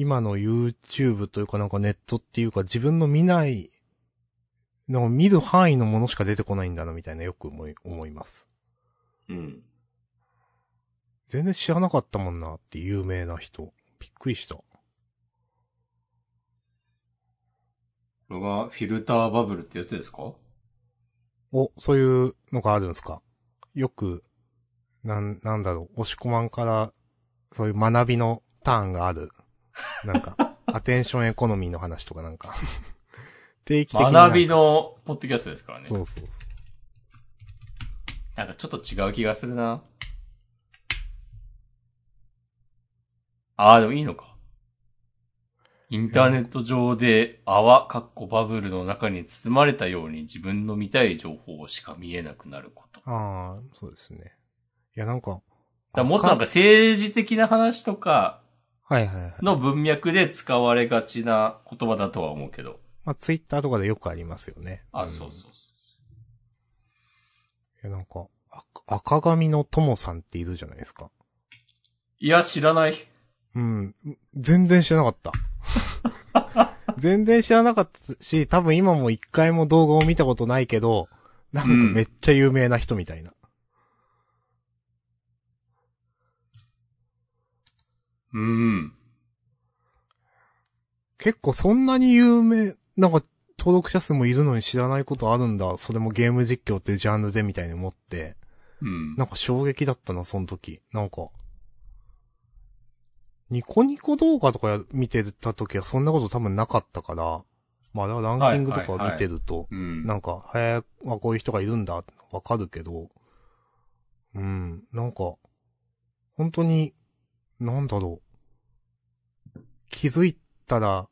今の YouTube というかなんかネットっていうか自分の見ない、なんか見る範囲のものしか出てこないんだなみたいなよく思い、思います。うん。全然知らなかったもんなって有名な人。びっくりした。これがフィルターバブルってやつですか？お、そういうのがあるんですか？よく、なん、なんだろう、押し込まんから、そういう学びのターンがある。なんか、アテンションエコノミーの話とかなんか。(laughs) 定期的に。学びのポッドキャストですからね。そうそうそう。なんかちょっと違う気がするな。ああ、でもいいのか。インターネット上で泡、かっこバブルの中に包まれたように自分の見たい情報しか見えなくなること。ああ、そうですね。いや、なんか。らもっとなんか政治的な話とかはいはいはい。の文脈で使われがちな言葉だとは思うけど。まあ、ツイッターとかでよくありますよね。あ、んそうそうそいや、なんか、あ赤髪の友さんっているじゃないですか。う。いや、知らない。うん。全然知らなかった。(laughs) 全然知らなかったし、多分今も一回も動画を見たことないけど、なんかめっちゃ有名な人みたいな。うん。結構そんなに有名、なんか登録者数もいるのに知らないことあるんだ。それもゲーム実況っていうジャンルでみたいに思って、うん。なんか衝撃だったな、その時。なんか、ニコニコ動画とか見てた時はそんなこと多分なかったから、まあランキングとかを見てると、うん。なんか、へえ、あ、こういう人がいるんだ、わかるけど、うん、なんか、本当に、なんだろう。気づいたら、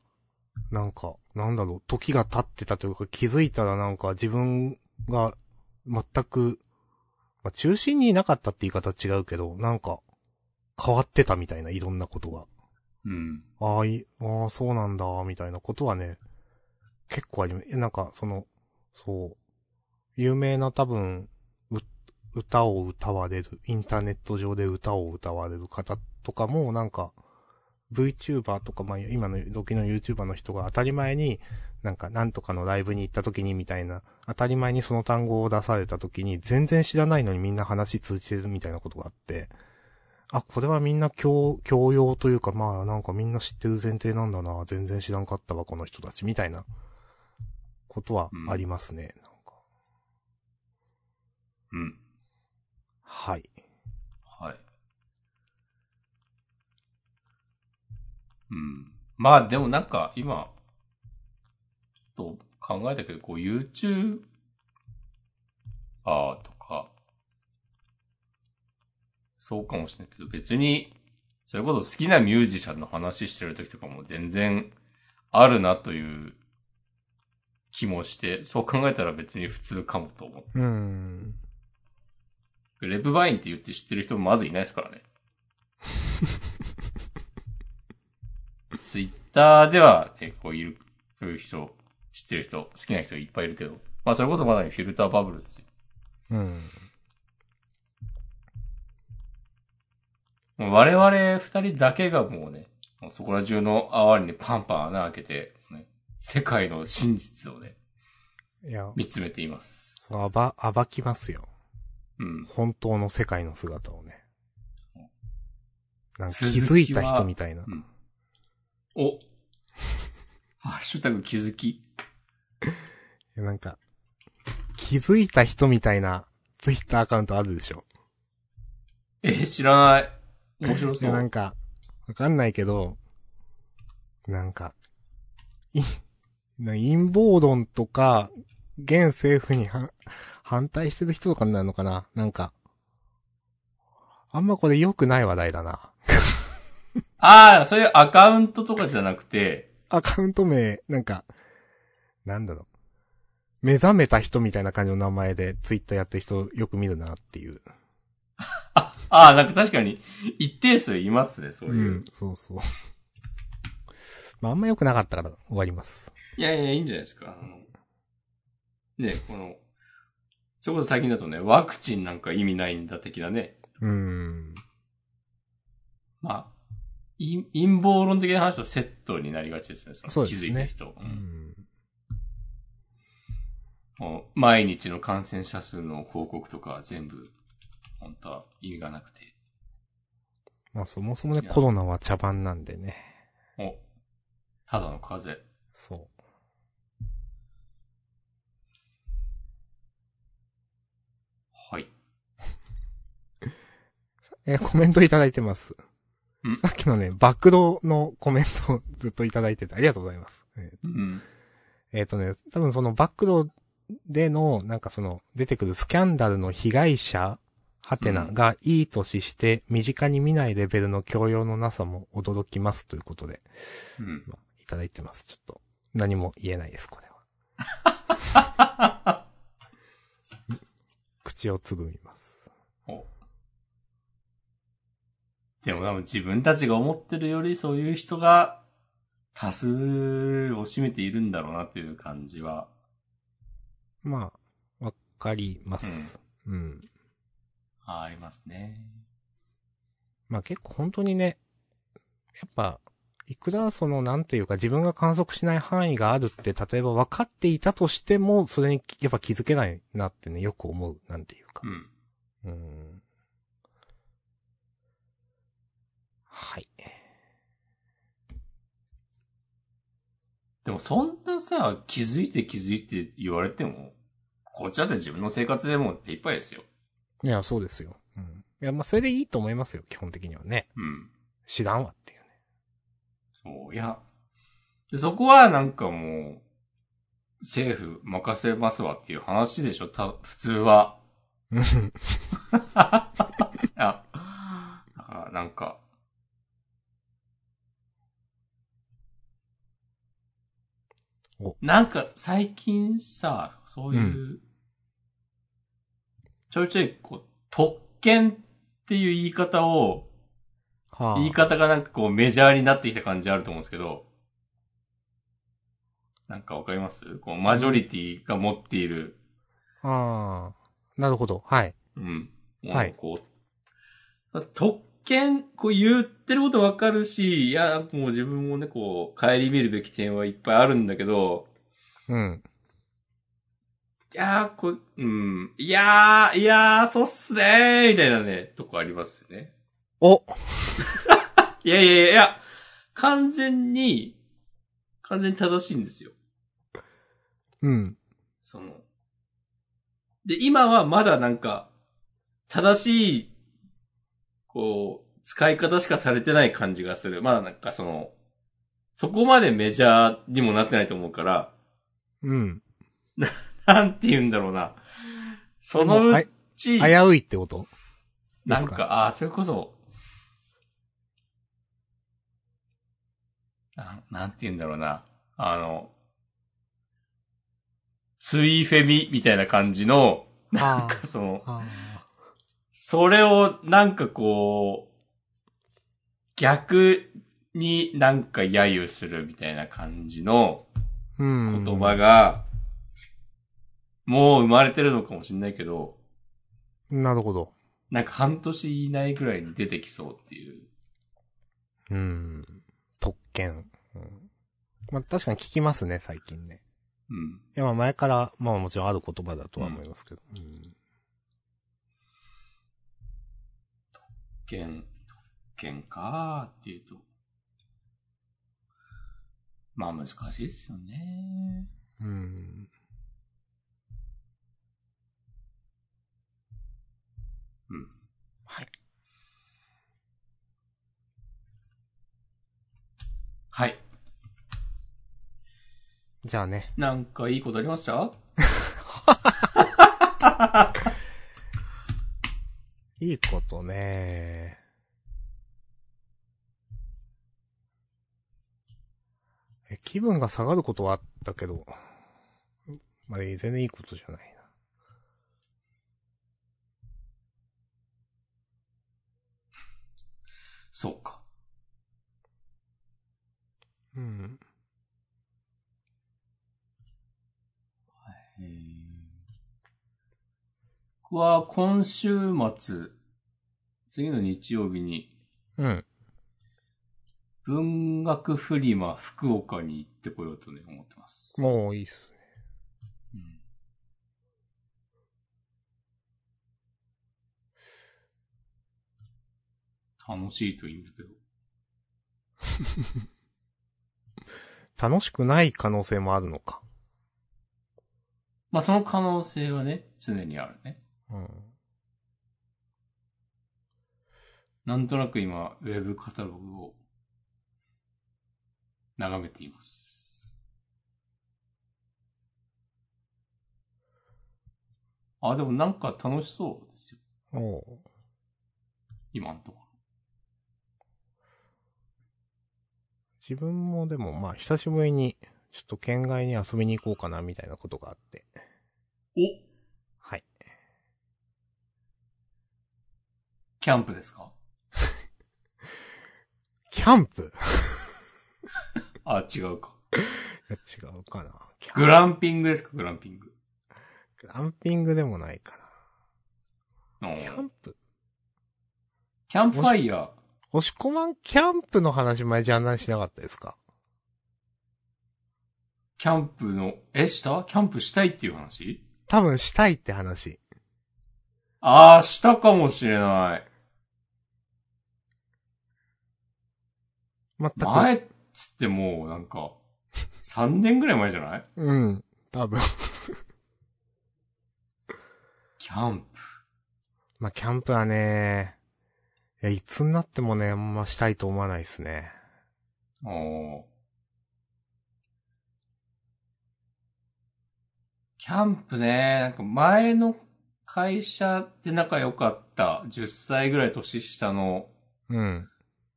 なんか、なんだろう、時が経ってたというか、気づいたらなんか自分が全く、まあ、中心にいなかったって言い方違うけど、なんか、変わってたみたいな、いろんなことが。うん。ああ、い、ああ、そうなんだ、みたいなことはね、結構あります。えなんか、その、そう、有名な多分、う、歌を歌われる、インターネット上で歌を歌われる方とかも、なんか、VTuber とか、まあ、今の時の YouTuber の人が当たり前に、なんか、なんとかのライブに行った時にみたいな、当たり前にその単語を出された時に、全然知らないのにみんな話通じてるみたいなことがあって、あ、これはみんな教、教養というか、まあなんかみんな知ってる前提なんだな、全然知らんかったわ、この人たち、みたいな、ことはありますね、なんか。うん。はい。はい。うん。まあでもなんか今、ちょっと考えたけど、こう YouTube、あーとか、そうかもしれないけど、別に、それこそ好きなミュージシャンの話してる時とかも全然あるなという気もして、そう考えたら別に普通かもと思って。うん。レブバインって言って知ってる人まずいないですからね。(laughs) ツイッターでは結構いる、そういう人、知ってる人、好きな人いっぱいいるけど、まあそれこそまだにフィルターバブルですよ。うん。もう我々二人だけがもうね、もうそこら中の泡にね、パンパン穴開けて、ね、世界の真実をね、いや、見つめています。暴、暴きますよ。うん。本当の世界の姿をね。なんか気づいた人みたいな。うん。お (laughs) ハッシュタグ気づき。なんか、気づいた人みたいなツイッターアカウントあるでしょ？え、知らない。面白いや、なんそう。か、わかんないけど、なんか、い、な陰謀論とか、現政府には反対してる人とかになるのかな？なんか、あんまこれ良くない話題だな。ああ、そういうアカウントとかじゃなくて、アカウント名、なんか、なんだろう。目覚めた人みたいな感じの名前でツイッターやってる人よく見るなっていう。ああ、なんか確かに一定数いますね、そうういう。ん、そうそう。まあ、あんま良くなかったから終わります。いやいや、いいんじゃないですか。あのね、この、それこそ最近だとね、ワクチンなんか意味ないんだ的なね。うーん。まあ、い陰謀論的な話とセットになりがちですね。のそうですね気づいた人。ううん毎日の感染者数の報告とかは全部、本当は意味がなくて。まあ、そもそもね、コロナは茶番なんでね。お、ただの風邪。そう。はい。(laughs) えーコメントいただいてます。んさっきのね、爆動のコメントをずっといただいててありがとうございます。えーうん。えーとね、多分そのバックドでの、なんかその、出てくるスキャンダルの被害者、ハテナうんがいい年して、身近に見ないレベルの教養のなさも驚きますということで、うん。まあいただいてます。ちょっと、何も言えないです、これは。(laughs) 口をつぐみます。おでも多分自分たちが思ってるよりそういう人が多数を占めているんだろうなっていう感じは。まあ、わかります。うん。あありますね。まあ結構本当にね、やっぱ、いくらその、なんていうか自分が観測しない範囲があるって、例えば分かっていたとしても、それにやっぱ気づけないなってね、よく思う、なんていうかう。ん。うん。はい。でもそんなさ、気づいて気づいて言われても、こっちだって自分の生活でも手一杯ですよ。いや、そうですよ。うん。いや、まあそれでいいと思いますよ、基本的にはね。うん。知らんわっていうね。そう、いや。でそこはなんかもう、政府任せますわっていう話でしょ、た、普通は。うん (laughs) いや、だからなんか、なんか最近さ、そういう、うちょいちょいこう、特権っていう言い方を、はあ。言い方がなんかこうメジャーになってきた感じあると思うんですけど、なんかわかります？こう、マジョリティが持っている、ああ。なるほど。はい。うん。はいこう、特権、こう言ってることわかるし、いや、もう自分もね、こう、帰り見るべき点はいっぱいあるんだけど、うん。いやー、こう、うん、いやー、いやー、そうっすねー、みたいなね、とこありますよね。お (laughs) いやいやいや、完全に、完全に正しいんですよ。うん。その。で、今はまだなんか、正しい、こう、使い方しかされてない感じがする。まだなんかその、そこまでメジャーにもなってないと思うから、うん。(laughs) なんて言うんだろうな。そのうち、危ういってこと？なんか、ああ、それこそ、ななんて言うんだろうな。あの、ツイフェミみたいな感じの、なんかその、あそれをなんかこう、逆になんか揶揄するみたいな感じの。言葉が、もう生まれてるのかもしれないけど、なるほど。なんか半年以内ぐらいに出てきそうっていう。うん。特権。うん。まあ確かに聞きますね、最近ね。うん。いや、まあ前から、まあもちろんある言葉だとは思いますけど。うん。特権、特権かーっていうと。まあ難しいですよね。うん。うん。はい。はい。じゃあね。なんかいいことありました？(laughs) いいことね。え、気分が下がることはあったけど、まあ、全然いいことじゃないそうか。な。うん。は今週末、次の日曜日にうん。文学フリマ福岡に行ってこようとね、思ってます。もういいっすね。うん楽しいといいんだけど。(laughs) 楽しくない可能性もあるのか。まあその可能性はね、常にあるね。うん。なんとなく今、ウェブカタログを眺めています。あ、でもなんか楽しそうですよ。おう今んとこ自分もでもまあ久しぶりに、ちょっと県外に遊びに行こうかなみたいなことがあって。ろ。おはい。キャンプですか？(laughs) キャンプ？(laughs) あ、違うか。違うかな。グランピングですか？グランピング。グランピングでもないかうんな。キャンプ？キャンプファイヤー。押し込まんキャンプの話前じゃあんしなかったですか？キャンプの、え、した？キャンプしたいっていう話？多分したいって話。ああ、したかもしれない。全く。前っつってもう、なんか、3年ぐらい前じゃない？うん。多分。キャンプ。まあ、キャンプはね、いや、いつになってもね、あんましたいと思わないですね。おーキャンプね、なんか前の会社で仲良かった10歳ぐらい年下のうん。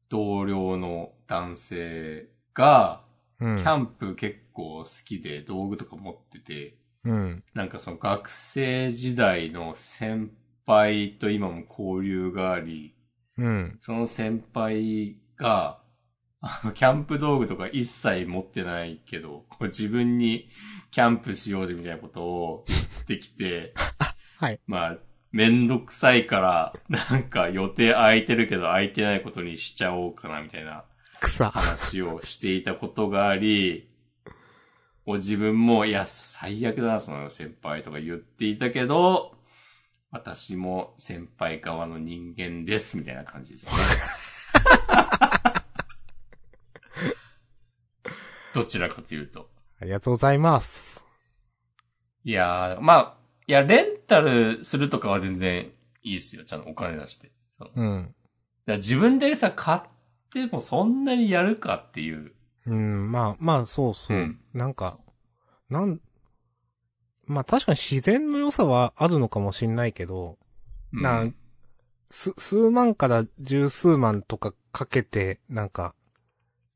同僚の男性が、うん。キャンプ結構好きで道具とか持ってて、うん。なんかその学生時代の先輩と今も交流があり、うん。その先輩が、あの、キャンプ道具とか一切持ってないけど、こう自分にキャンプしようぜみたいなことを言ってきて、(laughs) はい。まあ、めんどくさいから、なんか予定空いてるけど空いてないことにしちゃおうかなみたいな草。話をしていたことがあり、もう自分も、いや、最悪だな、その先輩とか言っていたけど、私も先輩側の人間です、みたいな感じですね。(laughs) どちらかというと。ありがとうございます。いやー、まあ、いや、レンタルするとかは全然いいですよ。ちゃんとお金出して。うん。ら自分でさ、買ってもそんなにやるかっていう。うん、まあ、まあ、そうそう。うんなんか、なん、まあ確かに自然の良さはあるのかもしんないけど、うんなす、数万から十数万とかかけて、なんか、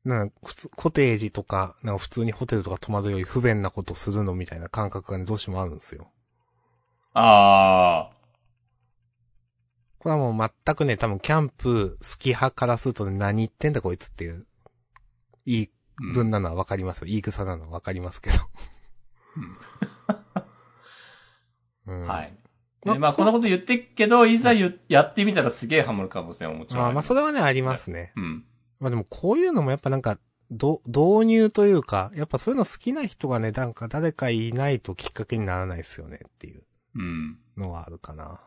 なんか普通、コテージとか、なんか普通にホテルとか泊まるより不便なことするのみたいな感覚がね、どうしてもあるんですよ。ああ。これはもう全くね、多分キャンプ好き派からするとね、何言ってんだこいつっていう、いいうん文なのはわかりますよ。いい草なのはわかりますけど。うんはい。までまあ、こんなこと言ってっけど、いざゆやってみたらすげえハマる可能性はもちろんまあまあ、それはね、ありますね。ね。うん。まあでもこういうのもやっぱなんか、ど、導入というか、やっぱそういうの好きな人がね、なんか誰かいないときっかけにならないですよねっていううん。のはあるかな。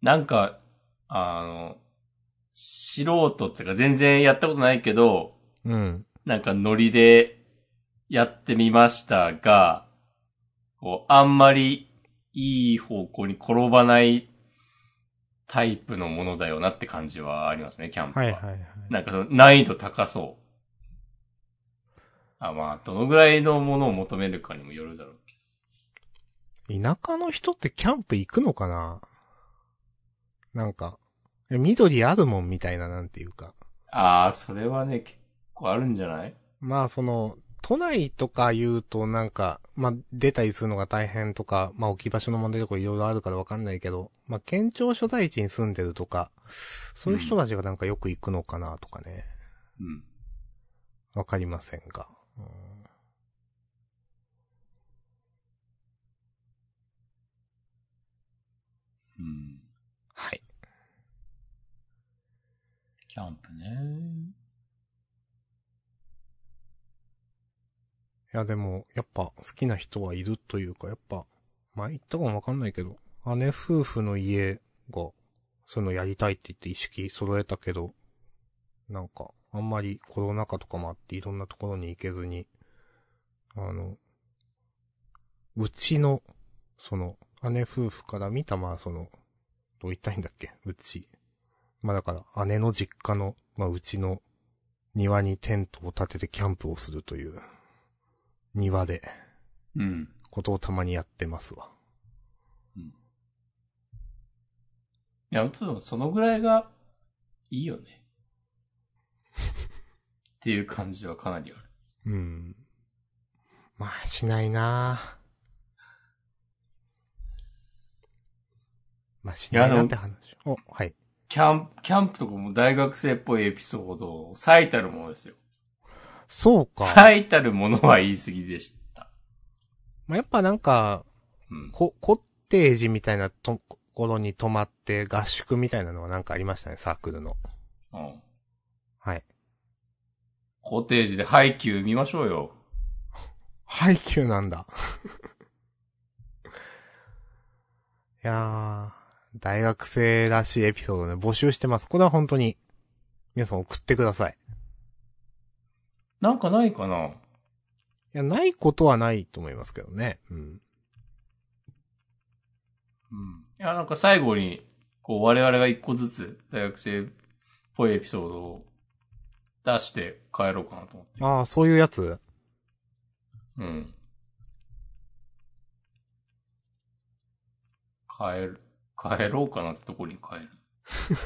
なんか、あの、素人っていうか全然やったことないけど、うん。なんかノリでやってみましたが、こう、あんまりいい方向に転ばないタイプのものだよなって感じはありますね、キャンプは。はいはいはい。なんかその難易度高そう。あ、まあ、どのぐらいのものを求めるかにもよるだろうけ田舎の人ってキャンプ行くのかな？なんか、え緑あるもんみたいななんていうか。ど。ああ、それはね、結構あるんじゃない？まあその、都内とか言うとなんか、まあ出たりするのが大変とか、まあ置き場所の問題とかいろいろあるからわかんないけど、まあ県庁所在地に住んでるとか、そういう人たちがなんかよく行くのかなとかね、うん。わかりませんが。うんうん。はい。キャンプね。いやでも、やっぱ好きな人はいるというか、やっぱ、前言ったかもわかんないけど、姉夫婦の家が、そのやりたいって言って意識揃えたけど、なんか、あんまりコロナ禍とかもあっていろんなところに行けずに、あの、うちの、その、姉夫婦から見た、まあその、どう言ったいんだっけ、うち。まあだから、姉の実家の、まあうちの庭にテントを立ててキャンプをするという、庭で、うん。ことをたまにやってますわ。うん。いや、でもそのぐらいがいいよね。(laughs) っていう感じはかなりある。うん。まあ、しないなまあ、しないなって話。お、はい。キャンプ、キャンプとかも大学生っぽいエピソード、最たるものですよ。そうか。最たるものは言い過ぎでした。まあ、やっぱなんか、うん。こ、コッテージみたいなところに泊まって合宿みたいなのはなんかありましたね、サークルの。うん。はい。コテージでハイキュー見ましょうよ。(laughs) 配給なんだ。(laughs) いやー、大学生らしいエピソードね、募集してます。これは本当に、皆さん送ってください。なんかないかな？いや、ないことはないと思いますけどね。うん。うん。いや、なんか最後に、こう我々が一個ずつ大学生っぽいエピソードを出して帰ろうかなと思って。ああ、そういうやつ？うん。帰る、帰ろうかなってとこに帰る。(laughs)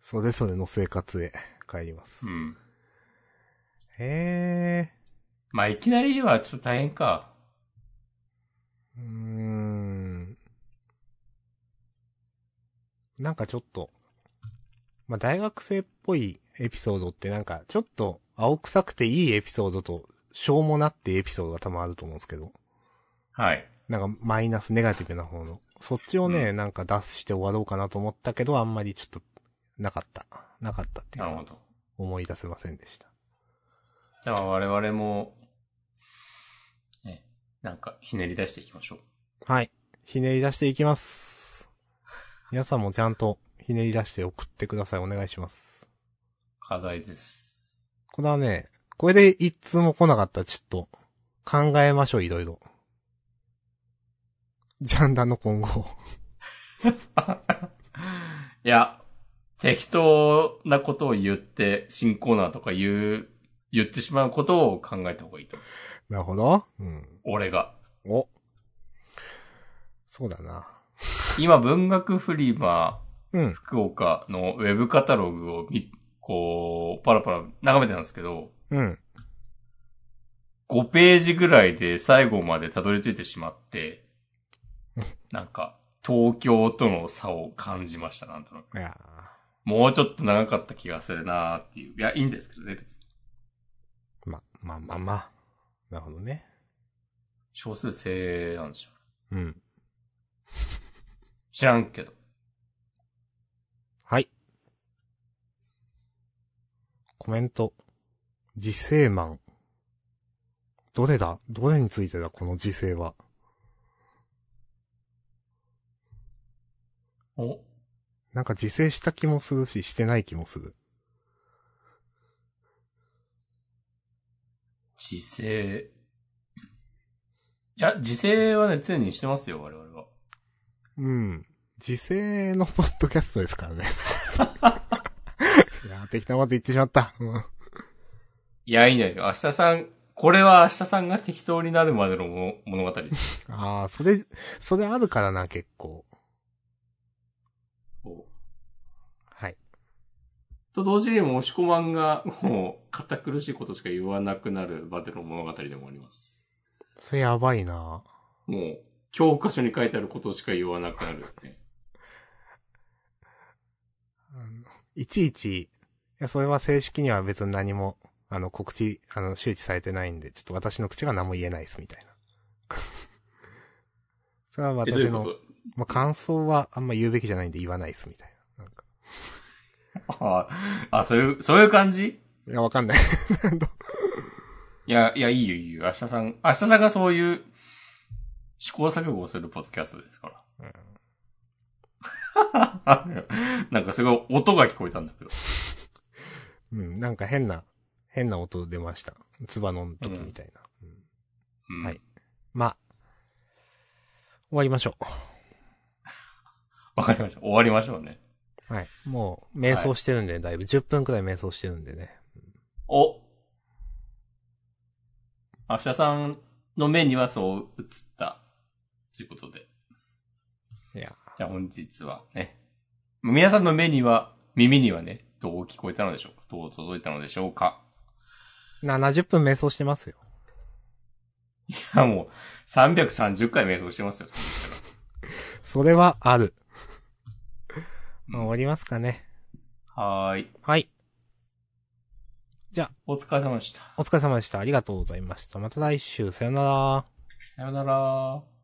それぞれの生活へ帰ります。うん。へえ。まあ、いきなりはちょっと大変か。うーん。なんかちょっと、まあ、大学生っぽいエピソードってなんか、ちょっと青臭くていいエピソードと、しょうもなってエピソードが多分あると思うんですけど、はい。なんかマイナスネガティブな方の。そっちをね、うなんか出して終わろうかなと思ったけど、あんまりちょっと、なかった。なかったっていうか、なるほど。思い出せませんでした。じゃあ我々も、ね、なんかひねり出していきましょう。はい。ひねり出していきます。皆さんもちゃんとひねり出して送ってください。お願いします。課題です。これはね、これで一通も来なかったらちょっと考えましょう、いろいろ。ジャンダンの今後。(laughs) いや、適当なことを言って、新コーナーとか言う言ってしまうことを考えた方がいいと。なるほど。うん。俺が。お。そうだな。今、文学フリマうん。福岡のウェブカタログをみ、こう、パラパラ眺めてたんですけど、うん。5ページぐらいで最後までたどり着いてしまって、なんか、東京との差を感じました、なんとなく。いやもうちょっと長かった気がするなーっていう。いや、いいんですけどね、別に。ーま、まあまあまあ。なるほどね。少数制なんでしょう。うん。知らんけど。はい。コメント。時世マン。どれだ？どれについてだこの時世は？おなんか時世した気もするし、してない気もする。時勢。いや、時勢はね、常にしてますよ、我々は。うん。時世のポッドキャストですからね。(laughs) いや、適当なこと言ってしまった。うん。いや、いいんじゃないですか。明日さん、これは明日さんが適当になるまでのも物語です。ああ、それ、それあるからな、結構。こうはい。と同時にも、押し込まんが、もう、堅苦しいことしか言わなくなるまでの物語でもあります。それやばいな。もう、教科書に書いてあることしか言わなくなる、ね。いちいち、いや、それは正式には別に何も、あの、告知、あの、周知されてないんで、ちょっと私の口が何も言えないです、みたいな。(laughs) それは私の、まあ、感想はあんま言うべきじゃないんで言わないです、みたいな。ああ、そういう、そういう感じ？いや、わかんない。(laughs) いや、いや、いいよ、いいよ。明日さん、明日さんがそういう、試行錯誤をするポッドキャストですから。(laughs) なんかすごい音が聞こえたんだけど。うん、なんか変な、変な音出ました。ツバの時みたいな。うんうん、はい。まあ、終わりましょ (laughs) わかりました。終わりましょうね。う。はい。もう、瞑想してるんで、だいぶ10分くらい瞑想してるんでね。お明日さんの目にはそう映った。ということで。いやじゃあ本日はね。皆さんの目には、耳にはね、どう聞こえたのでしょうか？どう届いたのでしょうか？70分瞑想してますよ。いや、もう、330回瞑想してますよ。(laughs) それはある。うんまあ終わりますかね。はーい。はい。じゃあ、お疲れ様でした。お疲れ様でした。ありがとうございました。また来週、さよなら。さよなら。